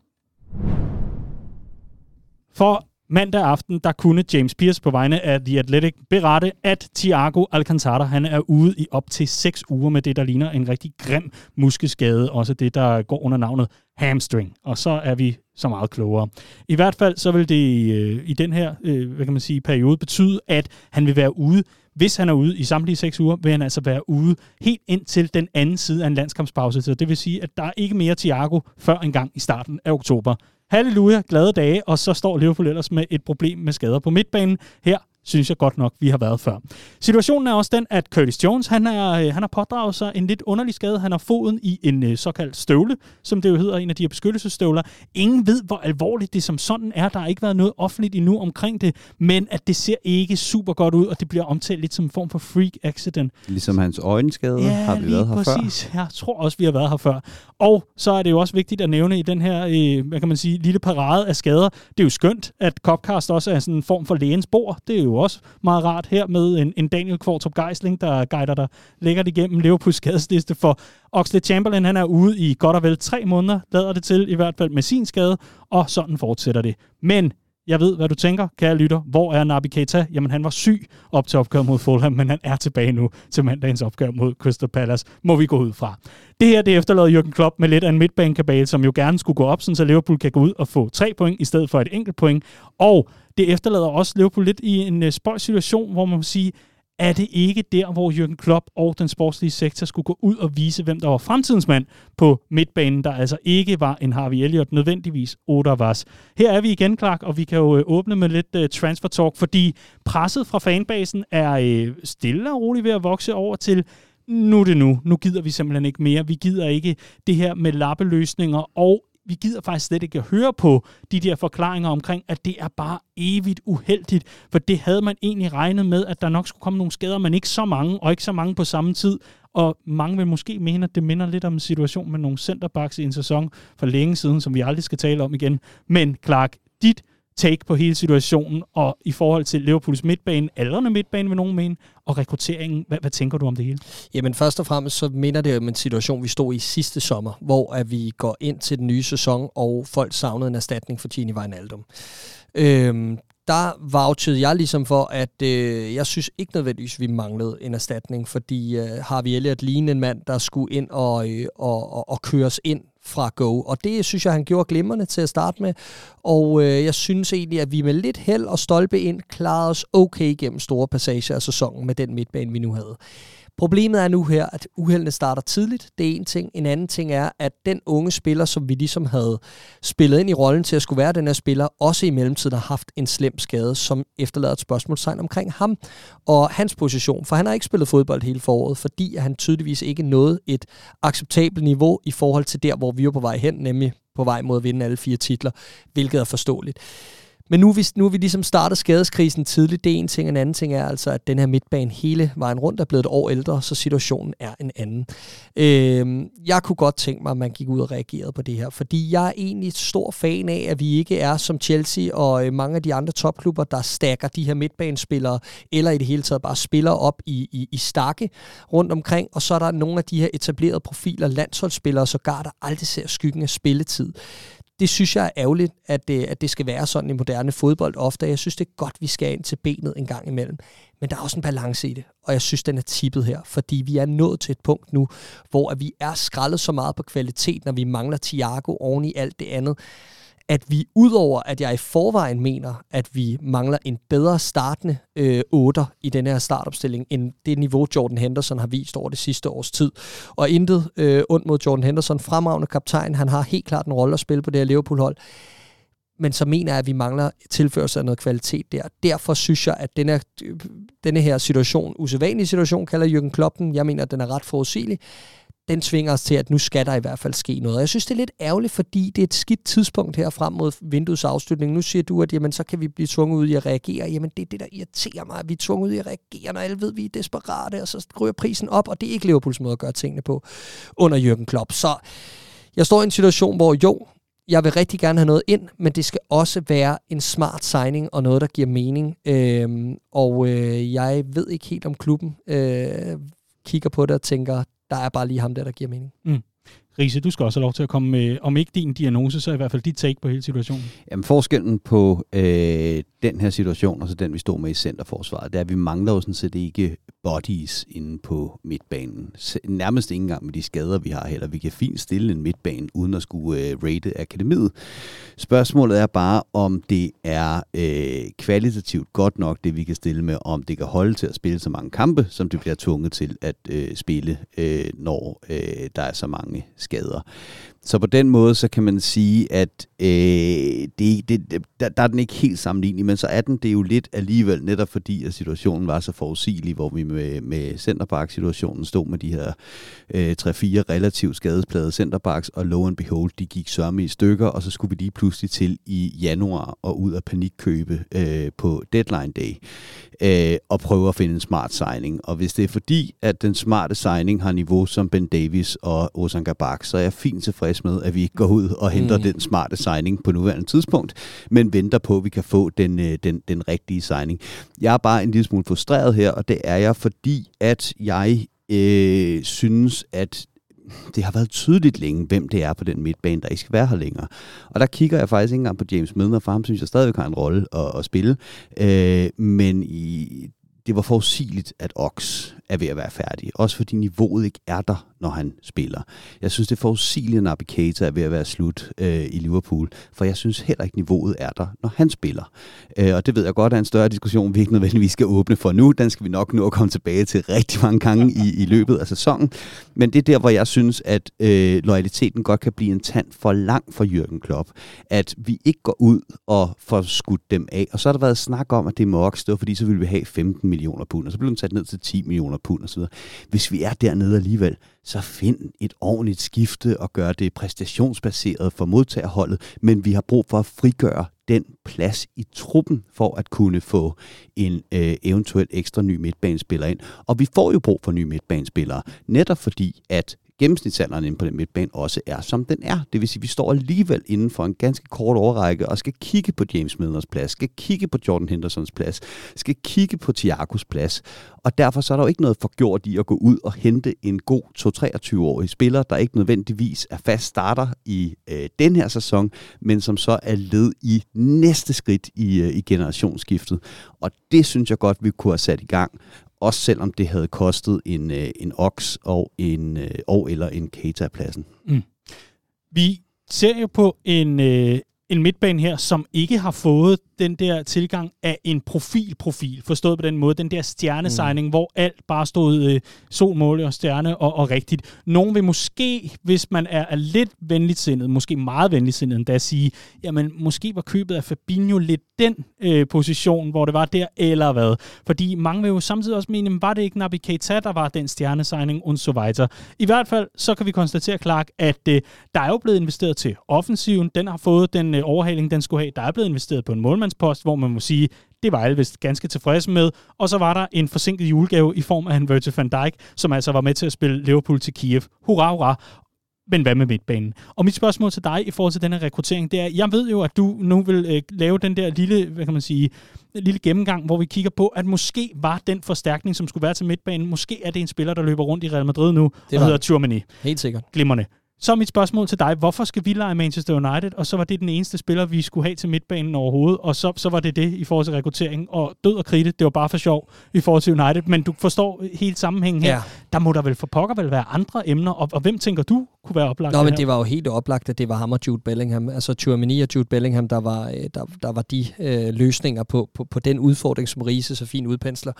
For Mandag aften, der kunne James Pierce på vegne af The Athletic berette, at Thiago Alcantara han er ude i op til 6 uger med det, der ligner en rigtig grim muskelskade, Også det, der går under navnet hamstring. Og så er vi så meget klogere. I hvert fald så vil det øh, i den her øh, hvad kan man sige, periode betyde, at han vil være ude hvis han er ude i samtlige seks uger, vil han altså være ude helt ind til den anden side af en landskampspause. Så det vil sige, at der er ikke mere Thiago før en gang i starten af oktober. Halleluja, glade dage, og så står Liverpool ellers med et problem med skader på midtbanen. Her synes jeg godt nok, vi har været før. Situationen er også den, at Curtis Jones, han, er, øh, han har pådraget sig en lidt underlig skade. Han har foden i en øh, såkaldt støvle, som det jo hedder, en af de her beskyttelsesstøvler. Ingen ved, hvor alvorligt det som sådan er. Der har ikke været noget offentligt endnu omkring det, men at det ser ikke super godt ud, og det bliver omtalt lidt som en form for freak accident. Ligesom hans øjenskade ja, har vi været her præcis. før. Jeg tror også, vi har været her før. Og så er det jo også vigtigt at nævne i den her, øh, hvad kan man sige, lille parade af skader. Det er jo skønt, at Copcast også er sådan en form for lægens bord. Det er jo også meget rart her med en, en Daniel Kvartrup Geisling, der guider dig lækkert igennem Liverpools skadesliste. For Oxley Chamberlain han er ude i godt og vel tre måneder, lader det til, i hvert fald med sin skade, og sådan fortsætter det. Men jeg ved, hvad du tænker, kære lytter. Hvor er Nabi Keita? Jamen, han var syg op til opgøret mod Fulham, men han er tilbage nu til mandagens opgør mod Crystal Palace. Må vi gå ud fra. Det her, det efterlader Jürgen Klopp med lidt af en midtbanekabale, som jo gerne skulle gå op, så Liverpool kan gå ud og få tre point i stedet for et enkelt point. Og det efterlader også Liverpool lidt i en uh, spøjs situation, hvor man må sige, er det ikke der, hvor Jürgen Klopp og den sportslige sektor skulle gå ud og vise, hvem der var fremtidens mand på midtbanen, der altså ikke var en Harvey Elliott, nødvendigvis Oda Her er vi igen, Clark, og vi kan jo øh, åbne med lidt uh, transfer talk, fordi presset fra fanbasen er uh, stille og roligt ved at vokse over til nu er det nu. Nu gider vi simpelthen ikke mere. Vi gider ikke det her med lappeløsninger, og vi gider faktisk slet ikke at høre på de der forklaringer omkring, at det er bare evigt uheldigt, for det havde man egentlig regnet med, at der nok skulle komme nogle skader, men ikke så mange, og ikke så mange på samme tid. Og mange vil måske mene, at det minder lidt om en situation med nogle centerbacks i en sæson for længe siden, som vi aldrig skal tale om igen. Men Clark, dit take på hele situationen, og i forhold til Liverpools midtbane, aldrende midtbane vil nogen mene, og rekrutteringen. Hvad, hvad tænker du om det hele? Jamen først og fremmest så minder det om en situation, vi stod i sidste sommer, hvor at vi går ind til den nye sæson, og folk savnede en erstatning for Gini Wijnaldum. Øhm, der vouchede jeg ligesom for, at øh, jeg synes ikke nødvendigvis, vi manglede en erstatning, fordi øh, har vi Elliot lignende en mand, der skulle ind og, øh, og, og, og køres ind fra Go. Og det synes jeg, han gjorde glimrende til at starte med. Og øh, jeg synes egentlig, at vi med lidt held og stolpe ind klarede os okay gennem store passager af sæsonen med den midtbane, vi nu havde. Problemet er nu her, at uheldene starter tidligt. Det er en ting. En anden ting er, at den unge spiller, som vi ligesom havde spillet ind i rollen til at skulle være den her spiller, også i mellemtiden har haft en slem skade, som efterlader et spørgsmålstegn omkring ham og hans position. For han har ikke spillet fodbold hele foråret, fordi han tydeligvis ikke nåede et acceptabelt niveau i forhold til der, hvor vi er på vej hen, nemlig på vej mod at vinde alle fire titler, hvilket er forståeligt. Men nu er, vi, nu er vi ligesom startet skadeskrisen tidligt. Det er en ting, en anden ting er altså, at den her midtbane hele vejen rundt er blevet et år ældre, så situationen er en anden. Øh, jeg kunne godt tænke mig, at man gik ud og reagerede på det her, fordi jeg er egentlig stor fan af, at vi ikke er som Chelsea og øh, mange af de andre topklubber, der stakker de her midtbanespillere, eller i det hele taget bare spiller op i, i, i stakke rundt omkring, og så er der nogle af de her etablerede profiler, landsholdsspillere, sågar der aldrig ser skyggen af spilletid det synes jeg er ærgerligt, at det, at det skal være sådan i moderne fodbold ofte. Jeg synes, det er godt, vi skal ind til benet en gang imellem. Men der er også en balance i det, og jeg synes, den er tippet her, fordi vi er nået til et punkt nu, hvor vi er skrællet så meget på kvalitet, når vi mangler Thiago oven i alt det andet, at vi udover at jeg i forvejen mener, at vi mangler en bedre startende øh, 8 i den her startopstilling, end det niveau, Jordan Henderson har vist over det sidste års tid. Og intet øh, ondt mod Jordan Henderson, fremragende kaptajn, han har helt klart en rolle at spille på det her Liverpool-hold. Men så mener jeg, at vi mangler tilførsel af noget kvalitet der. Derfor synes jeg, at denne, øh, denne her situation, usædvanlig situation, kalder Jürgen Kloppen. Jeg mener, at den er ret forudsigelig den svinger os til, at nu skal der i hvert fald ske noget. Jeg synes, det er lidt ærgerligt, fordi det er et skidt tidspunkt her frem mod vinduets afslutning. Nu siger du, at jamen, så kan vi blive tvunget ud i at reagere. Jamen, det er det, der irriterer mig, at vi er tvunget ud i at reagere, når alle ved, at vi er desperate, og så ryger prisen op, og det er ikke Liverpools måde at gøre tingene på under Jürgen Klopp. Så jeg står i en situation, hvor jo, jeg vil rigtig gerne have noget ind, men det skal også være en smart signing og noget, der giver mening. Øhm, og øh, jeg ved ikke helt om klubben øh, kigger på det og tænker, der er bare lige ham der, der giver mening. Mm. Riese, du skal også have lov til at komme med, om ikke din diagnose, så i hvert fald dit take på hele situationen. Jamen forskellen på øh, den her situation, og så den vi står med i centerforsvaret, det er, at vi mangler jo sådan set ikke bodies inde på midtbanen. Nærmest ikke engang med de skader, vi har heller. Vi kan fint stille en midtbane, uden at skulle øh, rate akademiet. Spørgsmålet er bare, om det er øh, kvalitativt godt nok, det vi kan stille med, om det kan holde til at spille så mange kampe, som det bliver tvunget til at øh, spille, øh, når øh, der er så mange skader. Så på den måde, så kan man sige, at øh, det, det, der, der er den ikke helt sammenlignelig, men så er den det jo lidt alligevel, netop fordi at situationen var så forudsigelig, hvor vi med, med centerpark-situationen stod med de her øh, 3-4 relativt skadesplade centerbacks, og low and behold, de gik sørme i stykker, og så skulle vi lige pludselig til i januar og ud af panikkøbe øh, på deadline day øh, og prøve at finde en smart signing. Og hvis det er fordi, at den smarte signing har niveau som Ben Davis og Ozan Kabak, så er jeg fint tilfreds med, at vi ikke går ud og henter mm. den smarte signing på nuværende tidspunkt, men venter på, at vi kan få den, øh, den, den rigtige signing. Jeg er bare en lille smule frustreret her, og det er jeg, fordi at jeg øh, synes, at det har været tydeligt længe, hvem det er på den midtbane, der ikke skal være her længere. Og der kigger jeg faktisk ikke engang på James Midler, for ham synes jeg stadigvæk har en rolle at, at spille. Øh, men i, det var forudsigeligt, at Ox er ved at være færdig. Også fordi niveauet ikke er der, når han spiller. Jeg synes, det forudsigelige forudsigeligt, Naby Keita er ved at være slut øh, i Liverpool. For jeg synes heller ikke, niveauet er der, når han spiller. Øh, og det ved jeg godt er en større diskussion, vi ikke nødvendigvis skal åbne for nu. Den skal vi nok nå at komme tilbage til rigtig mange gange i, i løbet af sæsonen. Men det er der, hvor jeg synes, at øh, loyaliteten godt kan blive en tand for lang for Jürgen Klopp. At vi ikke går ud og får skudt dem af. Og så har der været snak om, at det må Ox, fordi så ville vi have 15 millioner pund, og så blev den sat ned til 10 millioner pund osv. Hvis vi er dernede alligevel, så find et ordentligt skifte og gør det præstationsbaseret for modtagerholdet, men vi har brug for at frigøre den plads i truppen for at kunne få en øh, eventuel ekstra ny midtbanespiller ind. Og vi får jo brug for nye midtbanespillere, netop fordi at gennemsnitsalderen inde på den midtbane også er, som den er. Det vil sige, at vi står alligevel inden for en ganske kort overrække og skal kigge på James Midlers plads, skal kigge på Jordan Hendersons plads, skal kigge på Thiagos plads. Og derfor så er der jo ikke noget forgjort i at gå ud og hente en god 2-23-årig spiller, der ikke nødvendigvis er fast starter i øh, den her sæson, men som så er led i næste skridt i, øh, i generationsskiftet. Og det synes jeg godt, vi kunne have sat i gang også selvom det havde kostet en, øh, en Ox og, en, øh, og eller en Keita-pladsen. Mm. Vi ser jo på en, øh, en midtbane her, som ikke har fået den der tilgang af en profil-profil, forstået på den måde, den der stjernesigning, mm. hvor alt bare stod øh, sol, og stjerne og, og rigtigt. Nogen vil måske, hvis man er, er lidt venligsindet, måske meget venligsindet endda, sige, jamen måske var købet af Fabinho lidt den øh, position, hvor det var der, eller hvad. Fordi mange vil jo samtidig også mene, var det ikke Naby Keita, der var den stjernesigning, und so weiter. I hvert fald, så kan vi konstatere, Clark, at øh, der er jo blevet investeret til offensiven. Den har fået den øh, overhaling, den skulle have. Der er blevet investeret på en målmand målmandspost, hvor man må sige, det var alle vist ganske tilfredse med. Og så var der en forsinket julegave i form af en Virgil van Dijk, som altså var med til at spille Liverpool til Kiev. Hurra, hurra. Men hvad med midtbanen? Og mit spørgsmål til dig i forhold til den her rekruttering, det er, jeg ved jo, at du nu vil øh, lave den der lille, hvad kan man sige, lille gennemgang, hvor vi kigger på, at måske var den forstærkning, som skulle være til midtbanen, måske er det en spiller, der løber rundt i Real Madrid nu, det og hedder Tchouameni. Helt sikkert. Glimrende. Så mit spørgsmål til dig, hvorfor skal vi lege Manchester United? Og så var det den eneste spiller, vi skulle have til midtbanen overhovedet, og så, så var det det i forhold til rekruttering. Og død og kritte, det var bare for sjov i forhold til United, men du forstår hele sammenhængen her. Ja. Der må der vel for pokker vel være andre emner, og, og hvem tænker du kunne være oplagt? Nå, men det var jo helt oplagt, at det var ham og Jude Bellingham. Altså Tuamini og Jude Bellingham, der var, øh, der, der var de øh, løsninger på, på, på den udfordring, som Riese så fint udpensler.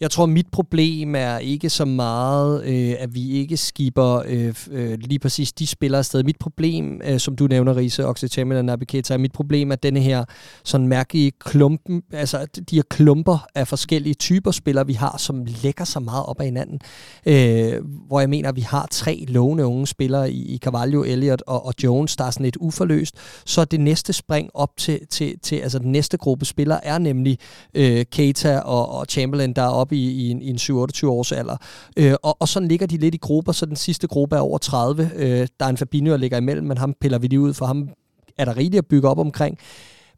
Jeg tror, mit problem er ikke så meget, øh, at vi ikke skipper øh, øh, lige præcis de spillere afsted. Mit problem, øh, som du nævner, Riese, Oxytamin og Naby Keita, er mit problem, at denne her sådan mærkelige klumpen, altså de her klumper af forskellige typer spillere, vi har, som lægger sig meget op ad hinanden. Øh, hvor jeg mener, at vi har tre lovende unge spillere i, i Carvalho, Elliot og, og Jones, der er sådan lidt uforløst. Så det næste spring op til, til, til altså den næste gruppe spillere er nemlig øh, Keita og, og Chamberlain, der er op i, i en, i en 7-28 års alder. Øh, og, og sådan ligger de lidt i grupper, så den sidste gruppe er over 30. Øh, der er en Fabinho, der ligger imellem, men ham piller vi lige ud, for ham er der rigeligt at bygge op omkring.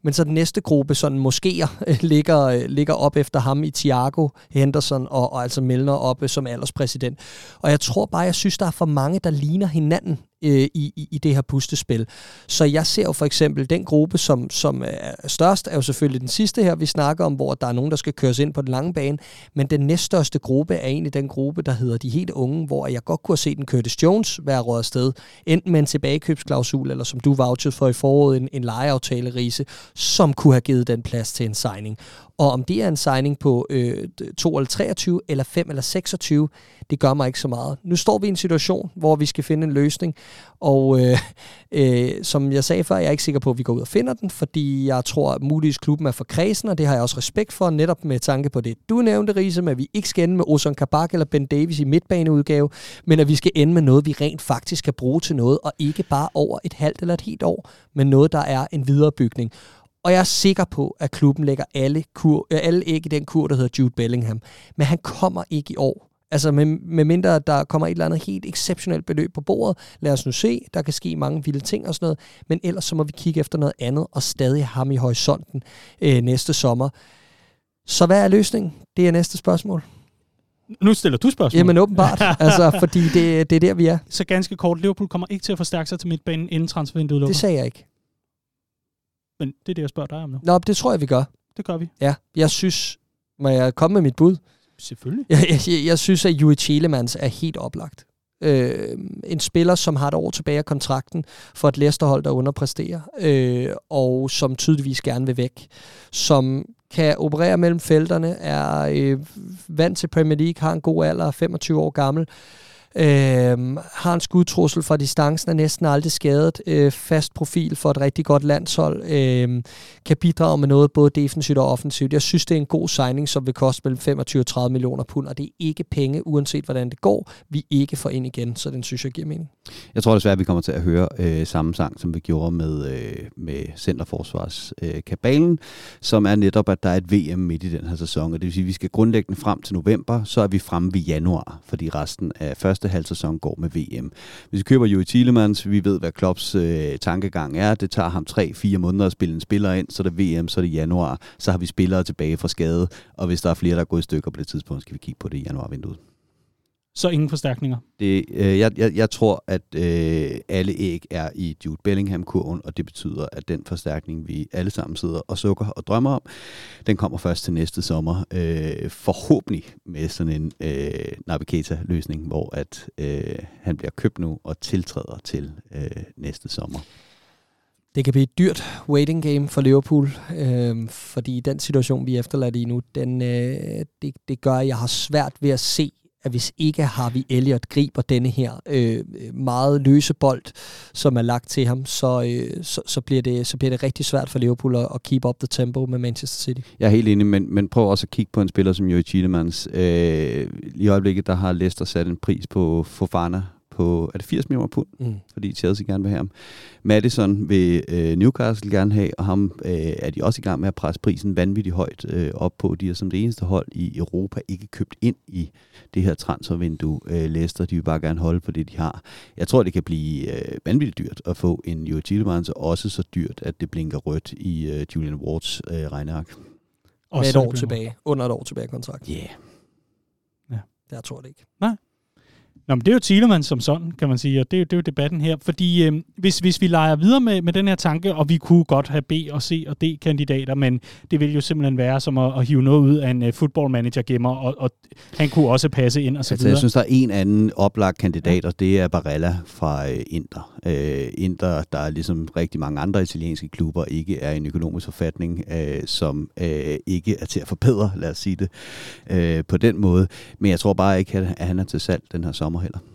Men så den næste gruppe, sådan måske øh, ligger, øh, ligger op efter ham i Thiago Henderson og, og altså Melner oppe som alderspræsident. Og jeg tror bare, jeg synes, der er for mange, der ligner hinanden øh, i, i, i det her pustespil. Så jeg ser jo for eksempel den gruppe, som, som er størst, er jo selvfølgelig den sidste her, vi snakker om, hvor der er nogen, der skal køres ind på den lange bane. Men den næststørste gruppe er egentlig den gruppe, der hedder de helt unge, hvor jeg godt kunne have set en Curtis Jones være råd afsted. Enten med en tilbagekøbsklausul, eller som du vouchede for i foråret, en, en lejeaftale, Riese, som kunne have givet den plads til en signing. Og om det er en signing på øh, 2 eller 23, eller 5 eller 26, det gør mig ikke så meget. Nu står vi i en situation, hvor vi skal finde en løsning, og øh, øh, som jeg sagde før, jeg er ikke sikker på, at vi går ud og finder den, fordi jeg tror, at muligvis klubben er for kredsen, og det har jeg også respekt for, netop med tanke på det, du nævnte, Riese, med at vi ikke skal ende med Ozon Kabak eller Ben Davis i midtbaneudgave, men at vi skal ende med noget, vi rent faktisk kan bruge til noget, og ikke bare over et halvt eller et helt år, men noget, der er en viderebygning. Og jeg er sikker på, at klubben lægger alle, kur, øh, alle æg i den kur, der hedder Jude Bellingham. Men han kommer ikke i år. Altså med, med mindre der kommer et eller andet helt exceptionelt beløb på bordet. Lad os nu se, der kan ske mange vilde ting og sådan noget. Men ellers så må vi kigge efter noget andet og stadig have ham i horisonten øh, næste sommer. Så hvad er løsningen? Det er næste spørgsmål. Nu stiller du spørgsmål. Jamen åbenbart, altså, fordi det, det er der, vi er. Så ganske kort, Liverpool kommer ikke til at forstærke sig til midtbanen inden transfervinduet lukker? Det sagde jeg ikke. Men det er det, jeg spørger dig om nu. Nå, det tror jeg, vi gør. Det gør vi. Ja, jeg synes, må jeg komme med mit bud? Selvfølgelig. Jeg, jeg, jeg synes, at Juri Chelemans er helt oplagt. Øh, en spiller, som har et år tilbage af kontrakten for et Leicester-hold, der underpræsterer, øh, og som tydeligvis gerne vil væk. Som kan operere mellem felterne, er øh, vant til Premier League, har en god alder, er 25 år gammel, Øh, Øhm, har en skudtrussel fra distancen, er næsten aldrig skadet. Øh, fast profil for et rigtig godt landshold. Øh, kan bidrage med noget både defensivt og offensivt. Jeg synes, det er en god signing, som vil koste mellem 25 og 30 millioner pund, og det er ikke penge, uanset hvordan det går, vi ikke får ind igen, så den synes jeg giver mening. Jeg tror desværre, at vi kommer til at høre øh, samme sang, som vi gjorde med, øh, med Centerforsvarskabalen, øh, som er netop, at der er et VM midt i den her sæson, og det vil sige, at vi skal grundlæggende frem til november, så er vi fremme ved januar, fordi resten af første første halv sæson går med VM. Hvis vi køber Joey Thielemans, vi ved, hvad Klopps øh, tankegang er. Det tager ham 3-4 måneder at spille en spiller ind, så er det VM, så er det januar. Så har vi spillere tilbage fra skade, og hvis der er flere, der er gået i stykker på det tidspunkt, skal vi kigge på det i januarvinduet. Så ingen forstærkninger? Det, øh, jeg, jeg, jeg tror, at øh, alle æg er i Jude Bellingham-kurven, og det betyder, at den forstærkning, vi alle sammen sidder og sukker og drømmer om, den kommer først til næste sommer. Øh, forhåbentlig med sådan en øh, Navigator-løsning, hvor at øh, han bliver købt nu og tiltræder til øh, næste sommer. Det kan blive et dyrt waiting game for Liverpool, øh, fordi den situation, vi er efterladt i nu, den, øh, det, det gør, at jeg har svært ved at se at hvis ikke Harvey Elliott griber denne her øh, meget løse bold, som er lagt til ham, så, øh, så, så, bliver det, så bliver det rigtig svært for Liverpool at, at keep up the tempo med Manchester City. Jeg er helt enig, men, men prøv også at kigge på en spiller som Joey Chielemans. Øh, I øjeblikket der har Leicester sat en pris på Fofana på er det 80 millioner pund? Mm. Fordi Chelsea gerne vil have ham. Madison vil øh, Newcastle gerne have, og ham øh, er de også i gang med at presse prisen vanvittigt højt øh, op på. De er som det eneste hold i Europa ikke købt ind i det her transfervindue. Øh, Leicester, de vil bare gerne holde på det, de har. Jeg tror, det kan blive øh, vanvittigt dyrt at få en Joe Tillemans, og også så dyrt, at det blinker rødt i øh, Julian Wards øh, regneark. Og med et år tilbage. Under et år tilbage kontrakt. Ja. Yeah. Ja. Der tror jeg det ikke. Nej. Nå, men det er jo Thielemann som sådan, kan man sige, og det er jo, det er jo debatten her. Fordi øh, hvis, hvis vi leger videre med, med den her tanke, og vi kunne godt have B og C og D-kandidater, men det ville jo simpelthen være som at, at hive noget ud af en uh, footballmanager-gemmer, og, og han kunne også passe ind og så altså, videre. Jeg synes, der er en anden oplagt kandidat, og det er Barella fra uh, Inter. Uh, Inter, der er ligesom rigtig mange andre italienske klubber, ikke er i en økonomisk forfatning, uh, som uh, ikke er til at forbedre, lad os sige det, uh, på den måde. Men jeg tror bare ikke, at han er til salg den her sommer heller.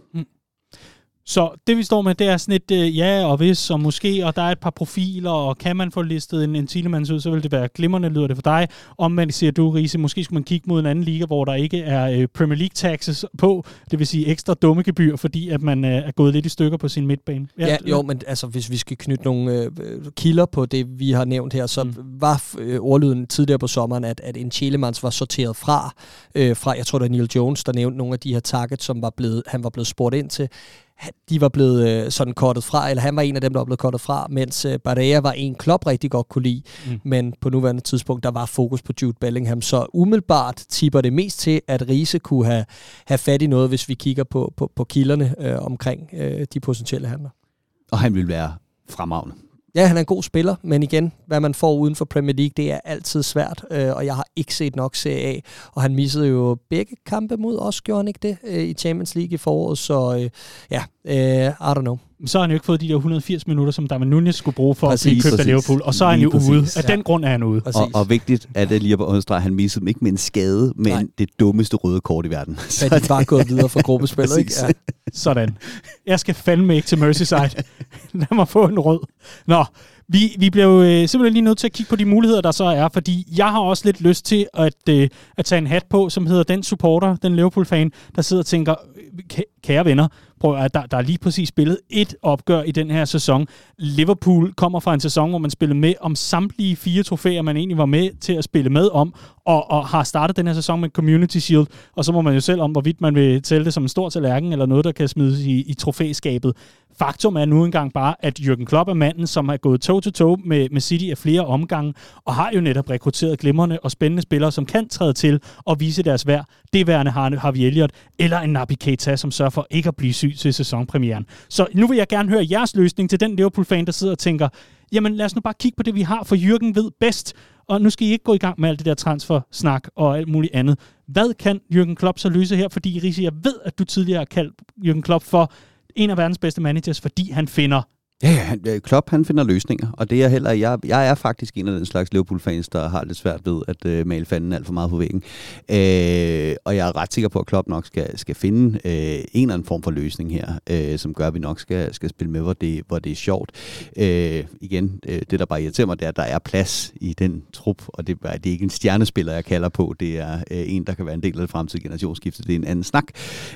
Så det vi står med, det er sådan et øh, ja og hvis og måske, og der er et par profiler, og kan man få listet en, en Thielemans ud, så vil det være glimrende, lyder det for dig. Om man siger du, Riese, måske skulle man kigge mod en anden liga, hvor der ikke er øh, Premier League taxes på, det vil sige ekstra dumme gebyr, fordi at man øh, er gået lidt i stykker på sin midtbane. Ja, ja jo, men altså hvis vi skal knytte nogle øh, kilder på det, vi har nævnt her, så mm. var øh, ordlyden tidligere på sommeren, at, at en Thielemans var sorteret fra, øh, fra, jeg tror det er Neil Jones, der nævnte nogle af de her targets, som var blevet, han var blevet spurgt ind til de var blevet øh, sådan kortet fra, eller han var en af dem, der var blevet kortet fra, mens øh, Barea var en klub rigtig godt kunne lide, mm. men på nuværende tidspunkt, der var fokus på Jude Bellingham, så umiddelbart tipper det mest til, at Riese kunne have, have fat i noget, hvis vi kigger på, på, på kilderne øh, omkring øh, de potentielle handler. Og han vil være fremragende. Ja, han er en god spiller, men igen, hvad man får uden for Premier League, det er altid svært, øh, og jeg har ikke set nok Serie A, og han missede jo begge kampe mod os, gjorde han ikke det, øh, i Champions League i foråret, så øh, ja, øh, I don't know. Så har han jo ikke fået de der 180 minutter, som Darwin Nunez skulle bruge for præcis, at blive købt af Liverpool, og så er han jo præcis. ude. Af ja. den grund er han ude. Og, og vigtigt er det lige at understrege, at han missede dem ikke med en skade, men Nej. det dummeste røde kort i verden. Så de bare gået videre fra gruppespillet, ikke? Ja. Sådan. Jeg skal fandme ikke til Merseyside. Lad mig få en rød. Nå, vi, vi bliver jo øh, simpelthen lige nødt til at kigge på de muligheder, der så er, fordi jeg har også lidt lyst til at, øh, at tage en hat på, som hedder den supporter, den Liverpool-fan, der sidder og tænker, kære venner, prøv at der, der er lige præcis spillet et opgør i den her sæson. Liverpool kommer fra en sæson, hvor man spillede med om samtlige fire trofæer, man egentlig var med til at spille med om, og, og har startet den her sæson med Community Shield, og så må man jo selv om, hvorvidt man vil tælle det som en stor tallerken, eller noget, der kan smides i, i trofæskabet. Faktum er nu engang bare, at Jürgen Klopp er manden, som har gået toe-to-toe med, med City af flere omgange, og har jo netop rekrutteret glimrende og spændende spillere, som kan træde til og vise deres værd. Det værende har Harvey Elliott, eller en Naby Keita, som sørger for ikke at blive syg til sæsonpremieren. Så nu vil jeg gerne høre jeres løsning til den Liverpool-fan, der sidder og tænker, jamen lad os nu bare kigge på det, vi har, for Jürgen ved bedst, og nu skal I ikke gå i gang med alt det der transfer-snak og alt muligt andet. Hvad kan Jürgen Klopp så løse her? Fordi Risi, jeg ved, at du tidligere har kaldt Jürgen Klopp for en af verdens bedste managers, fordi han finder Ja, han, øh, Klopp han finder løsninger, og det er heller, jeg, jeg er faktisk en af den slags Liverpool-fans, der har lidt svært ved at øh, male fanden alt for meget på væggen. Øh, og jeg er ret sikker på, at Klopp nok skal, skal finde øh, en eller anden form for løsning her, øh, som gør, at vi nok skal, skal spille med, hvor det, hvor det er sjovt. Øh, igen, øh, det der bare irriterer mig, det er, at der er plads i den trup, og det, det er ikke en stjernespiller, jeg kalder på, det er øh, en, der kan være en del af det fremtidige generationsskifte, det er en anden snak.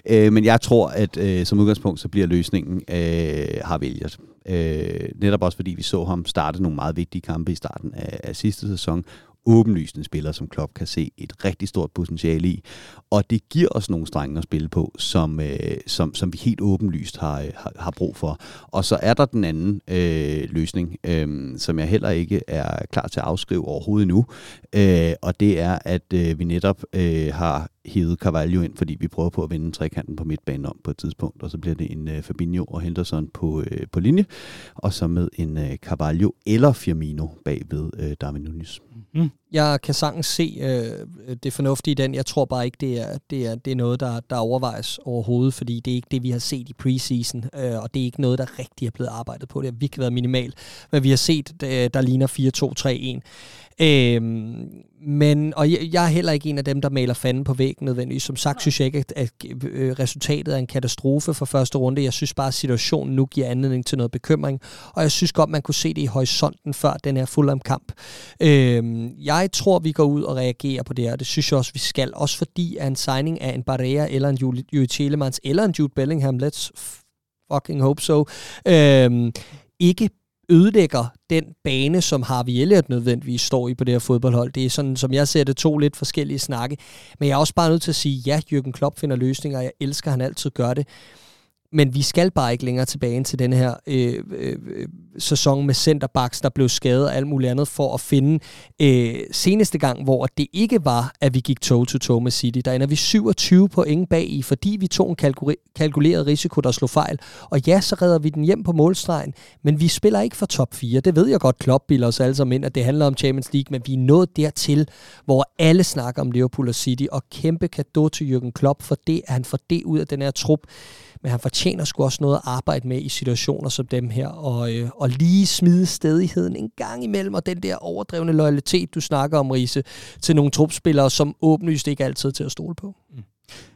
Øh, men jeg tror, at øh, som udgangspunkt, så bliver løsningen øh, har vælget. Øh, netop også fordi vi så ham starte nogle meget vigtige kampe i starten af, af sidste sæson. Åbenlyst en spiller, som Klopp kan se et rigtig stort potentiale i. Og det giver os nogle strenge at spille på, som, øh, som, som vi helt åbenlyst har, øh, har, har brug for. Og så er der den anden øh, løsning, øh, som jeg heller ikke er klar til at afskrive overhovedet nu. Øh, og det er, at øh, vi netop øh, har hævet Carvalho ind, fordi vi prøver på at vende trekanten på midtbanen om på et tidspunkt, og så bliver det en øh, Fabinho og Henderson på, øh, på linje, og så med en øh, Carvalho eller Firmino bagved øh, Darwin Nunes. Mm. Jeg kan sagtens se uh, det fornuftige i den. Jeg tror bare ikke, det er, det er, det er noget, der, der overvejes overhovedet, fordi det er ikke det, vi har set i preseason, uh, og det er ikke noget, der rigtig er blevet arbejdet på. Det har virkelig været minimalt. Hvad vi har set, der ligner 4-2-3-1. Øhm, men, og jeg, jeg er heller ikke en af dem, der maler fanden på væggen nødvendigvis. Som sagt synes jeg ikke, at, at øh, resultatet er en katastrofe for første runde. Jeg synes bare, at situationen nu giver anledning til noget bekymring. Og jeg synes godt, man kunne se det i horisonten før den her Fulham-kamp. Øhm, jeg jeg tror, vi går ud og reagerer på det her. Det synes jeg også, vi skal. Også fordi at en signing af en Barrea eller en Julie Telemans eller en Jude Bellingham, let's fucking hope so, øh, ikke ødelægger den bane, som Harvey Elliott nødvendigvis står i på det her fodboldhold. Det er sådan, som jeg ser det, to lidt forskellige snakke. Men jeg er også bare nødt til at sige, ja, Jürgen Klopp finder løsninger, og jeg elsker, at han altid gør det. Men vi skal bare ikke længere tilbage til den her øh, øh, øh, sæson med centerbacks, der blev skadet og alt muligt andet, for at finde øh, seneste gang, hvor det ikke var, at vi gik toe-to-toe med City. Der ender vi 27 point bag i, fordi vi tog en kalku- kalkuleret risiko, der slog fejl. Og ja, så redder vi den hjem på målstregen, men vi spiller ikke for top 4. Det ved jeg godt, Klopp bilder os alle sammen ind, at det handler om Champions League, men vi er nået dertil, hvor alle snakker om Liverpool og City, og kæmpe kado til Jürgen Klopp for det, at han får det ud af den her trup men han fortjener sgu også noget at arbejde med i situationer som dem her, og, øh, og lige smide stedigheden en gang imellem, og den der overdrevne loyalitet, du snakker om, Riese, til nogle trupspillere, som åbenlyst ikke altid er til at stole på. Mm.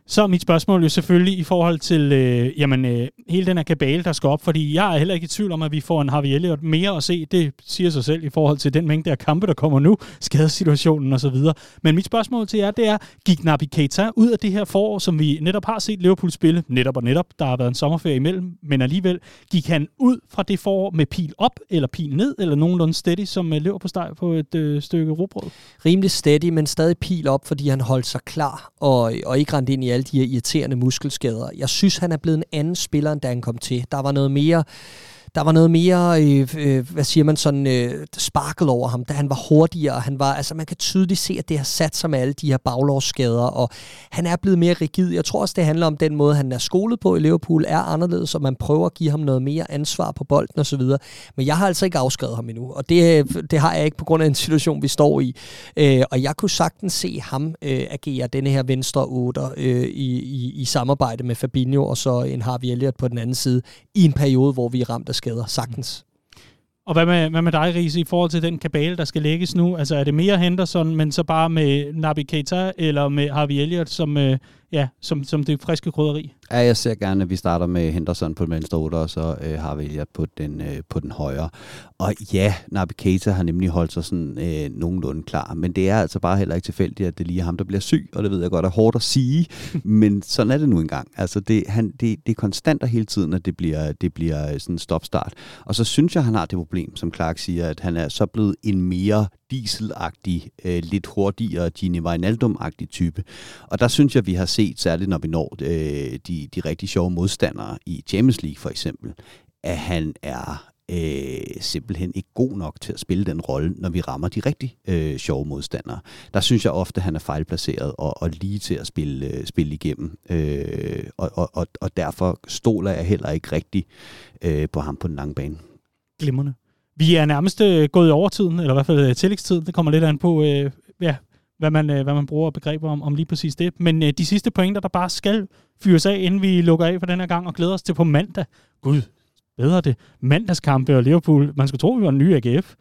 Så er mit spørgsmål jo selvfølgelig i forhold til øh, jamen, øh, hele den her kabale, der skal op, fordi jeg er heller ikke i tvivl om, at vi får en Harvey Elliott mere at se. Det siger sig selv i forhold til den mængde af kampe, der kommer nu, skadesituationen osv. Men mit spørgsmål til jer, det er, gik Nabi Keita ud af det her forår, som vi netop har set Liverpool spille, netop og netop, der har været en sommerferie imellem, men alligevel, gik han ud fra det forår med pil op eller pil ned, eller nogenlunde steady, som øh, lever på steg på et øh, stykke robrød? Rimelig steady, men stadig pil op, fordi han holdt sig klar og, og ikke rent ind i alle de her irriterende muskelskader. Jeg synes, han er blevet en anden spiller, end da han kom til. Der var noget mere der var noget mere, øh, øh, hvad siger man, sådan øh, sparkel over ham, da han var hurtigere. Han var, altså man kan tydeligt se, at det har sat sig med alle de her baglovsskader, og han er blevet mere rigid. Jeg tror også, det handler om den måde, han er skolet på i Liverpool, er anderledes, og man prøver at give ham noget mere ansvar på bolden osv. Men jeg har altså ikke afskrevet ham endnu, og det, øh, det har jeg ikke på grund af en situation, vi står i. Øh, og jeg kunne sagtens se ham øh, agere denne her venstre otter øh, i, i, i samarbejde med Fabinho og så en Harvey Elliott på den anden side, i en periode, hvor vi er ramt af skader, sagtens. Og hvad med, hvad med dig, Riese, i forhold til den kabale, der skal lægges nu? Altså er det mere Henderson, men så bare med Nabi Keita, eller med Harvey Elliott som, øh, ja, som, som det friske krydderi? Ja, jeg ser gerne, at vi starter med Henderson på den venstre otter, og så øh, har vi på den, øh, på den højre. Og ja, Nabi Keita har nemlig holdt sig sådan øh, nogenlunde klar, men det er altså bare heller ikke tilfældigt, at det lige er ham, der bliver syg, og det ved jeg godt er hårdt at sige, men sådan er det nu engang. Altså det, han, det, det er konstant og hele tiden, at det bliver, det bliver sådan en stopstart. Og så synes jeg, han har det problem, som Clark siger, at han er så blevet en mere dieselagtig, øh, lidt hurtigere Gini Wijnaldum-agtig type. Og der synes jeg, vi har set, særligt når vi når øh, de, de rigtig sjove modstandere i Champions League for eksempel, at han er øh, simpelthen ikke god nok til at spille den rolle, når vi rammer de rigtig øh, sjove modstandere. Der synes jeg ofte, at han er fejlplaceret og, og lige til at spille, øh, spille igennem. Øh, og, og, og, og derfor stoler jeg heller ikke rigtig øh, på ham på den lange bane. Glimrende. Vi er nærmest øh, gået i overtiden, eller i hvert fald øh, tillægstiden. Det kommer lidt an på, øh, ja, hvad, man, øh, hvad man bruger begreber om, om lige præcis det. Men øh, de sidste pointer, der bare skal fyres af, inden vi lukker af for den her gang, og glæder os til på mandag. Gud, bedre det. Mandagskampe og Liverpool. Man skulle tro, vi var en ny AGF.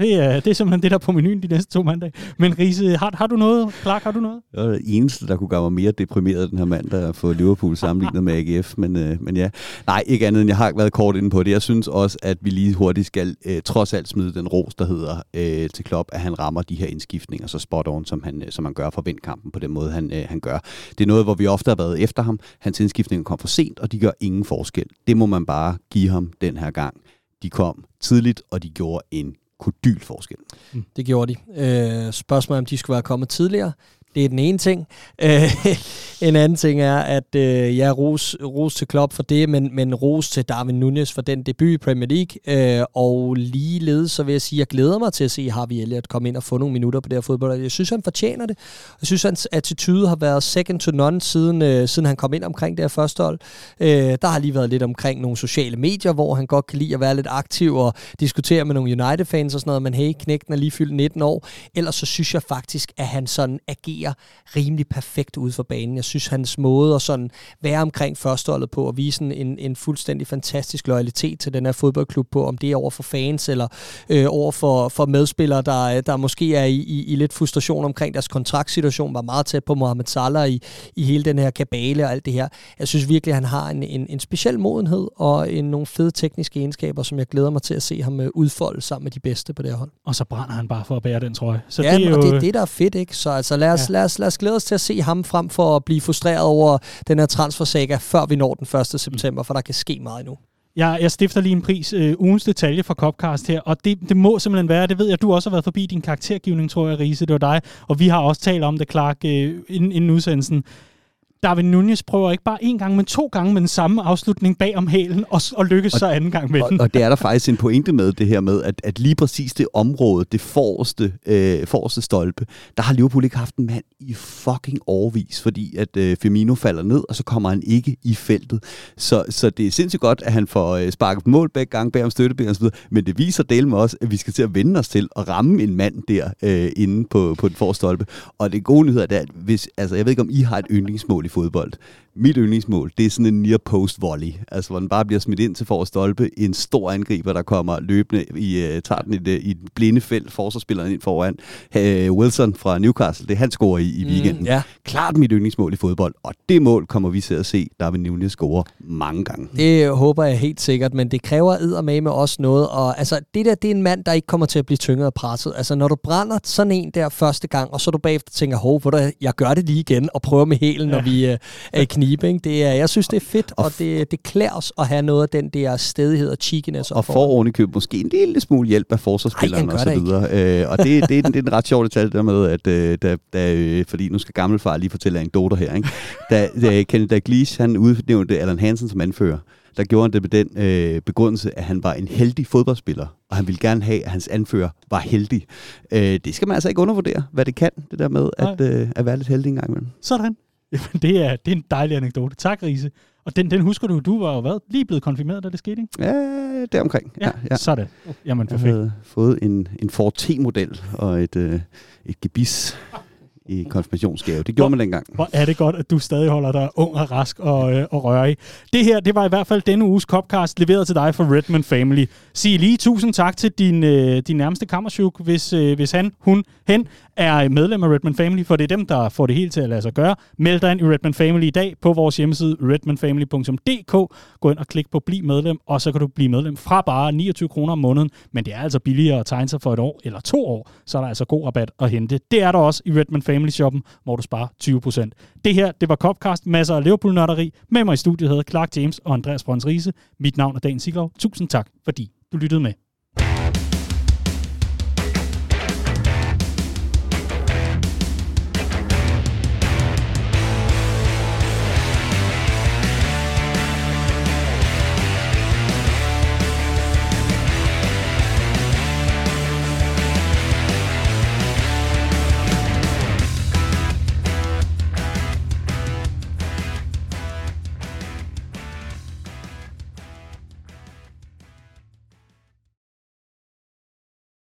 Det er, det er simpelthen det, der er på menuen de næste to mandage. Men Riese, har, har du noget? Clark, har du noget? Jeg er det eneste, der kunne gøre mig mere deprimeret den her mandag at få Liverpool sammenlignet med AGF. Men, øh, men ja, nej, ikke andet end jeg har været kort inde på det. Jeg synes også, at vi lige hurtigt skal øh, trods alt smide den ros, der hedder øh, til Klopp, at han rammer de her indskiftninger så spot on, som han, øh, som han gør for vindkampen på den måde, han, øh, han gør. Det er noget, hvor vi ofte har været efter ham. Hans indskiftninger kom for sent, og de gør ingen forskel. Det må man bare give ham den her gang. De kom tidligt, og de gjorde en kodylforskel. Mm. Det gjorde de. Øh, spørgsmålet om de skulle være kommet tidligere. Det er den ene ting. Øh, en anden ting er, at øh, ja, ros, ros til Klopp for det, men, men ros til Darwin Nunez for den debut i Premier League. Øh, og ligeledes så vil jeg sige, at jeg glæder mig til at se Harvey Elliott komme ind og få nogle minutter på det her fodbold. Jeg synes, han fortjener det. Jeg synes, hans attitude har været second to none, siden, øh, siden han kom ind omkring det her første hold. Øh, der har lige været lidt omkring nogle sociale medier, hvor han godt kan lide at være lidt aktiv og diskutere med nogle United-fans og sådan noget, men hey, knægten er lige fyldt 19 år. Ellers så synes jeg faktisk, at han sådan agerer fungerer rimelig perfekt ude for banen. Jeg synes, hans måde at sådan være omkring førsteholdet på og vise en, en fuldstændig fantastisk loyalitet til den her fodboldklub på, om det er over for fans eller øh, over for, for medspillere, der, der måske er i, i, i lidt frustration omkring deres kontraktsituation, var meget tæt på Mohamed Salah i, i hele den her kabale og alt det her. Jeg synes virkelig, at han har en, en, en speciel modenhed og en, nogle fede tekniske egenskaber, som jeg glæder mig til at se ham øh, udfolde sammen med de bedste på det her hold. Og så brænder han bare for at bære den trøje. Så ja, det er jo... jo... det er det, der er fedt, ikke? Så altså, lad os, lad, os, lad os glæde os til at se ham frem for at blive frustreret over den her transfersaga, før vi når den 1. september, for der kan ske meget nu. Jeg, jeg stifter lige en pris, øh, ugens detalje fra Copcast her, og det, det må simpelthen være, det ved jeg, du også har været forbi din karaktergivning, tror jeg, Riese, det var dig, og vi har også talt om det, Clark, øh, inden, inden udsendelsen. David Nunez prøver ikke bare en gang, men to gange med den samme afslutning bag om hælen, og, og lykkes og, så anden gang med og, den. Og det er der faktisk en pointe med, det her med, at, at lige præcis det område, det forreste, øh, forreste stolpe, der har Liverpool ikke haft en mand i fucking overvis, fordi at øh, Firmino falder ned, og så kommer han ikke i feltet. Så, så det er sindssygt godt, at han får øh, sparket mål begge gange bag om støtteben videre, men det viser del med også, at vi skal til at vende os til at ramme en mand der øh, inde på, på den forreste stolpe. Og det gode nyhed er, at hvis, altså, jeg ved ikke, om I har et yndlingsmål i fodbold, mit yndlingsmål, det er sådan en near post volley, altså hvor den bare bliver smidt ind til for stolpe, en stor angriber, der kommer løbende i, uh, tager den i det, i det blinde felt, forsvarsspilleren ind foran. Uh, Wilson fra Newcastle, det han scorer i, i weekenden. Mm, ja. Klart mit yndlingsmål i fodbold, og det mål kommer vi til at se, der vil Nunez score mange gange. Det håber jeg helt sikkert, men det kræver med også noget, og altså det der, det er en mand, der ikke kommer til at blive tynget og presset. Altså når du brænder sådan en der første gang, og så du bagefter tænker, hov, jeg gør det lige igen, og prøver med hælen, ja. når vi uh, er i knibe. Ikke? Det er, jeg synes, det er fedt, og, og det, det klæder os at have noget af den der stedighed og cheekiness. Og får oven i køb måske en lille smule hjælp af forsvarsspilleren og så videre. Øh, og det, det, er, det er en ret sjov detalje der med, at øh, da, da, øh, fordi nu skal gammelfar lige fortælle en doter her, ikke? da, da Kenneth Dalglish, han udnævnte Allan Hansen som anfører, der gjorde han det med den øh, begrundelse, at han var en heldig fodboldspiller, og han ville gerne have, at hans anfører var heldig. Øh, det skal man altså ikke undervurdere, hvad det kan, det der med at, øh, at være lidt heldig en gang imellem. Sådan. Jamen, det er, det er en dejlig anekdote. Tak, Riese. Og den, den husker du, du var jo hvad, lige blevet konfirmeret, da det skete, ikke? Ja, det er omkring. Ja, ja. sådan. Jamen, perfekt. Jeg har fået en, en Ford T-model og et, øh, et gebis i konfirmationsgave. Det gjorde hvor, man dengang. Hvor er det godt, at du stadig holder dig ung og rask og, øh, og rørig. Det her, det var i hvert fald denne uges Copcast, leveret til dig fra Redman Family. Sig lige tusind tak til din, øh, din nærmeste kammerchuk, hvis, øh, hvis han, hun, hen er medlem af Redman Family, for det er dem, der får det hele til at lade sig gøre. Meld dig ind i Redman Family i dag på vores hjemmeside redmanfamily.dk. Gå ind og klik på Bliv medlem, og så kan du blive medlem fra bare 29 kroner om måneden. Men det er altså billigere at tegne sig for et år eller to år, så er der altså god rabat at hente. Det er der også i Redman Family Shoppen, hvor du sparer 20%. Det her, det var Copcast, masser af Liverpool-nørderi. Med mig i studiet hedder Clark James og Andreas Brøns Riese. Mit navn er Dan Siglov. Tusind tak, fordi du lyttede med.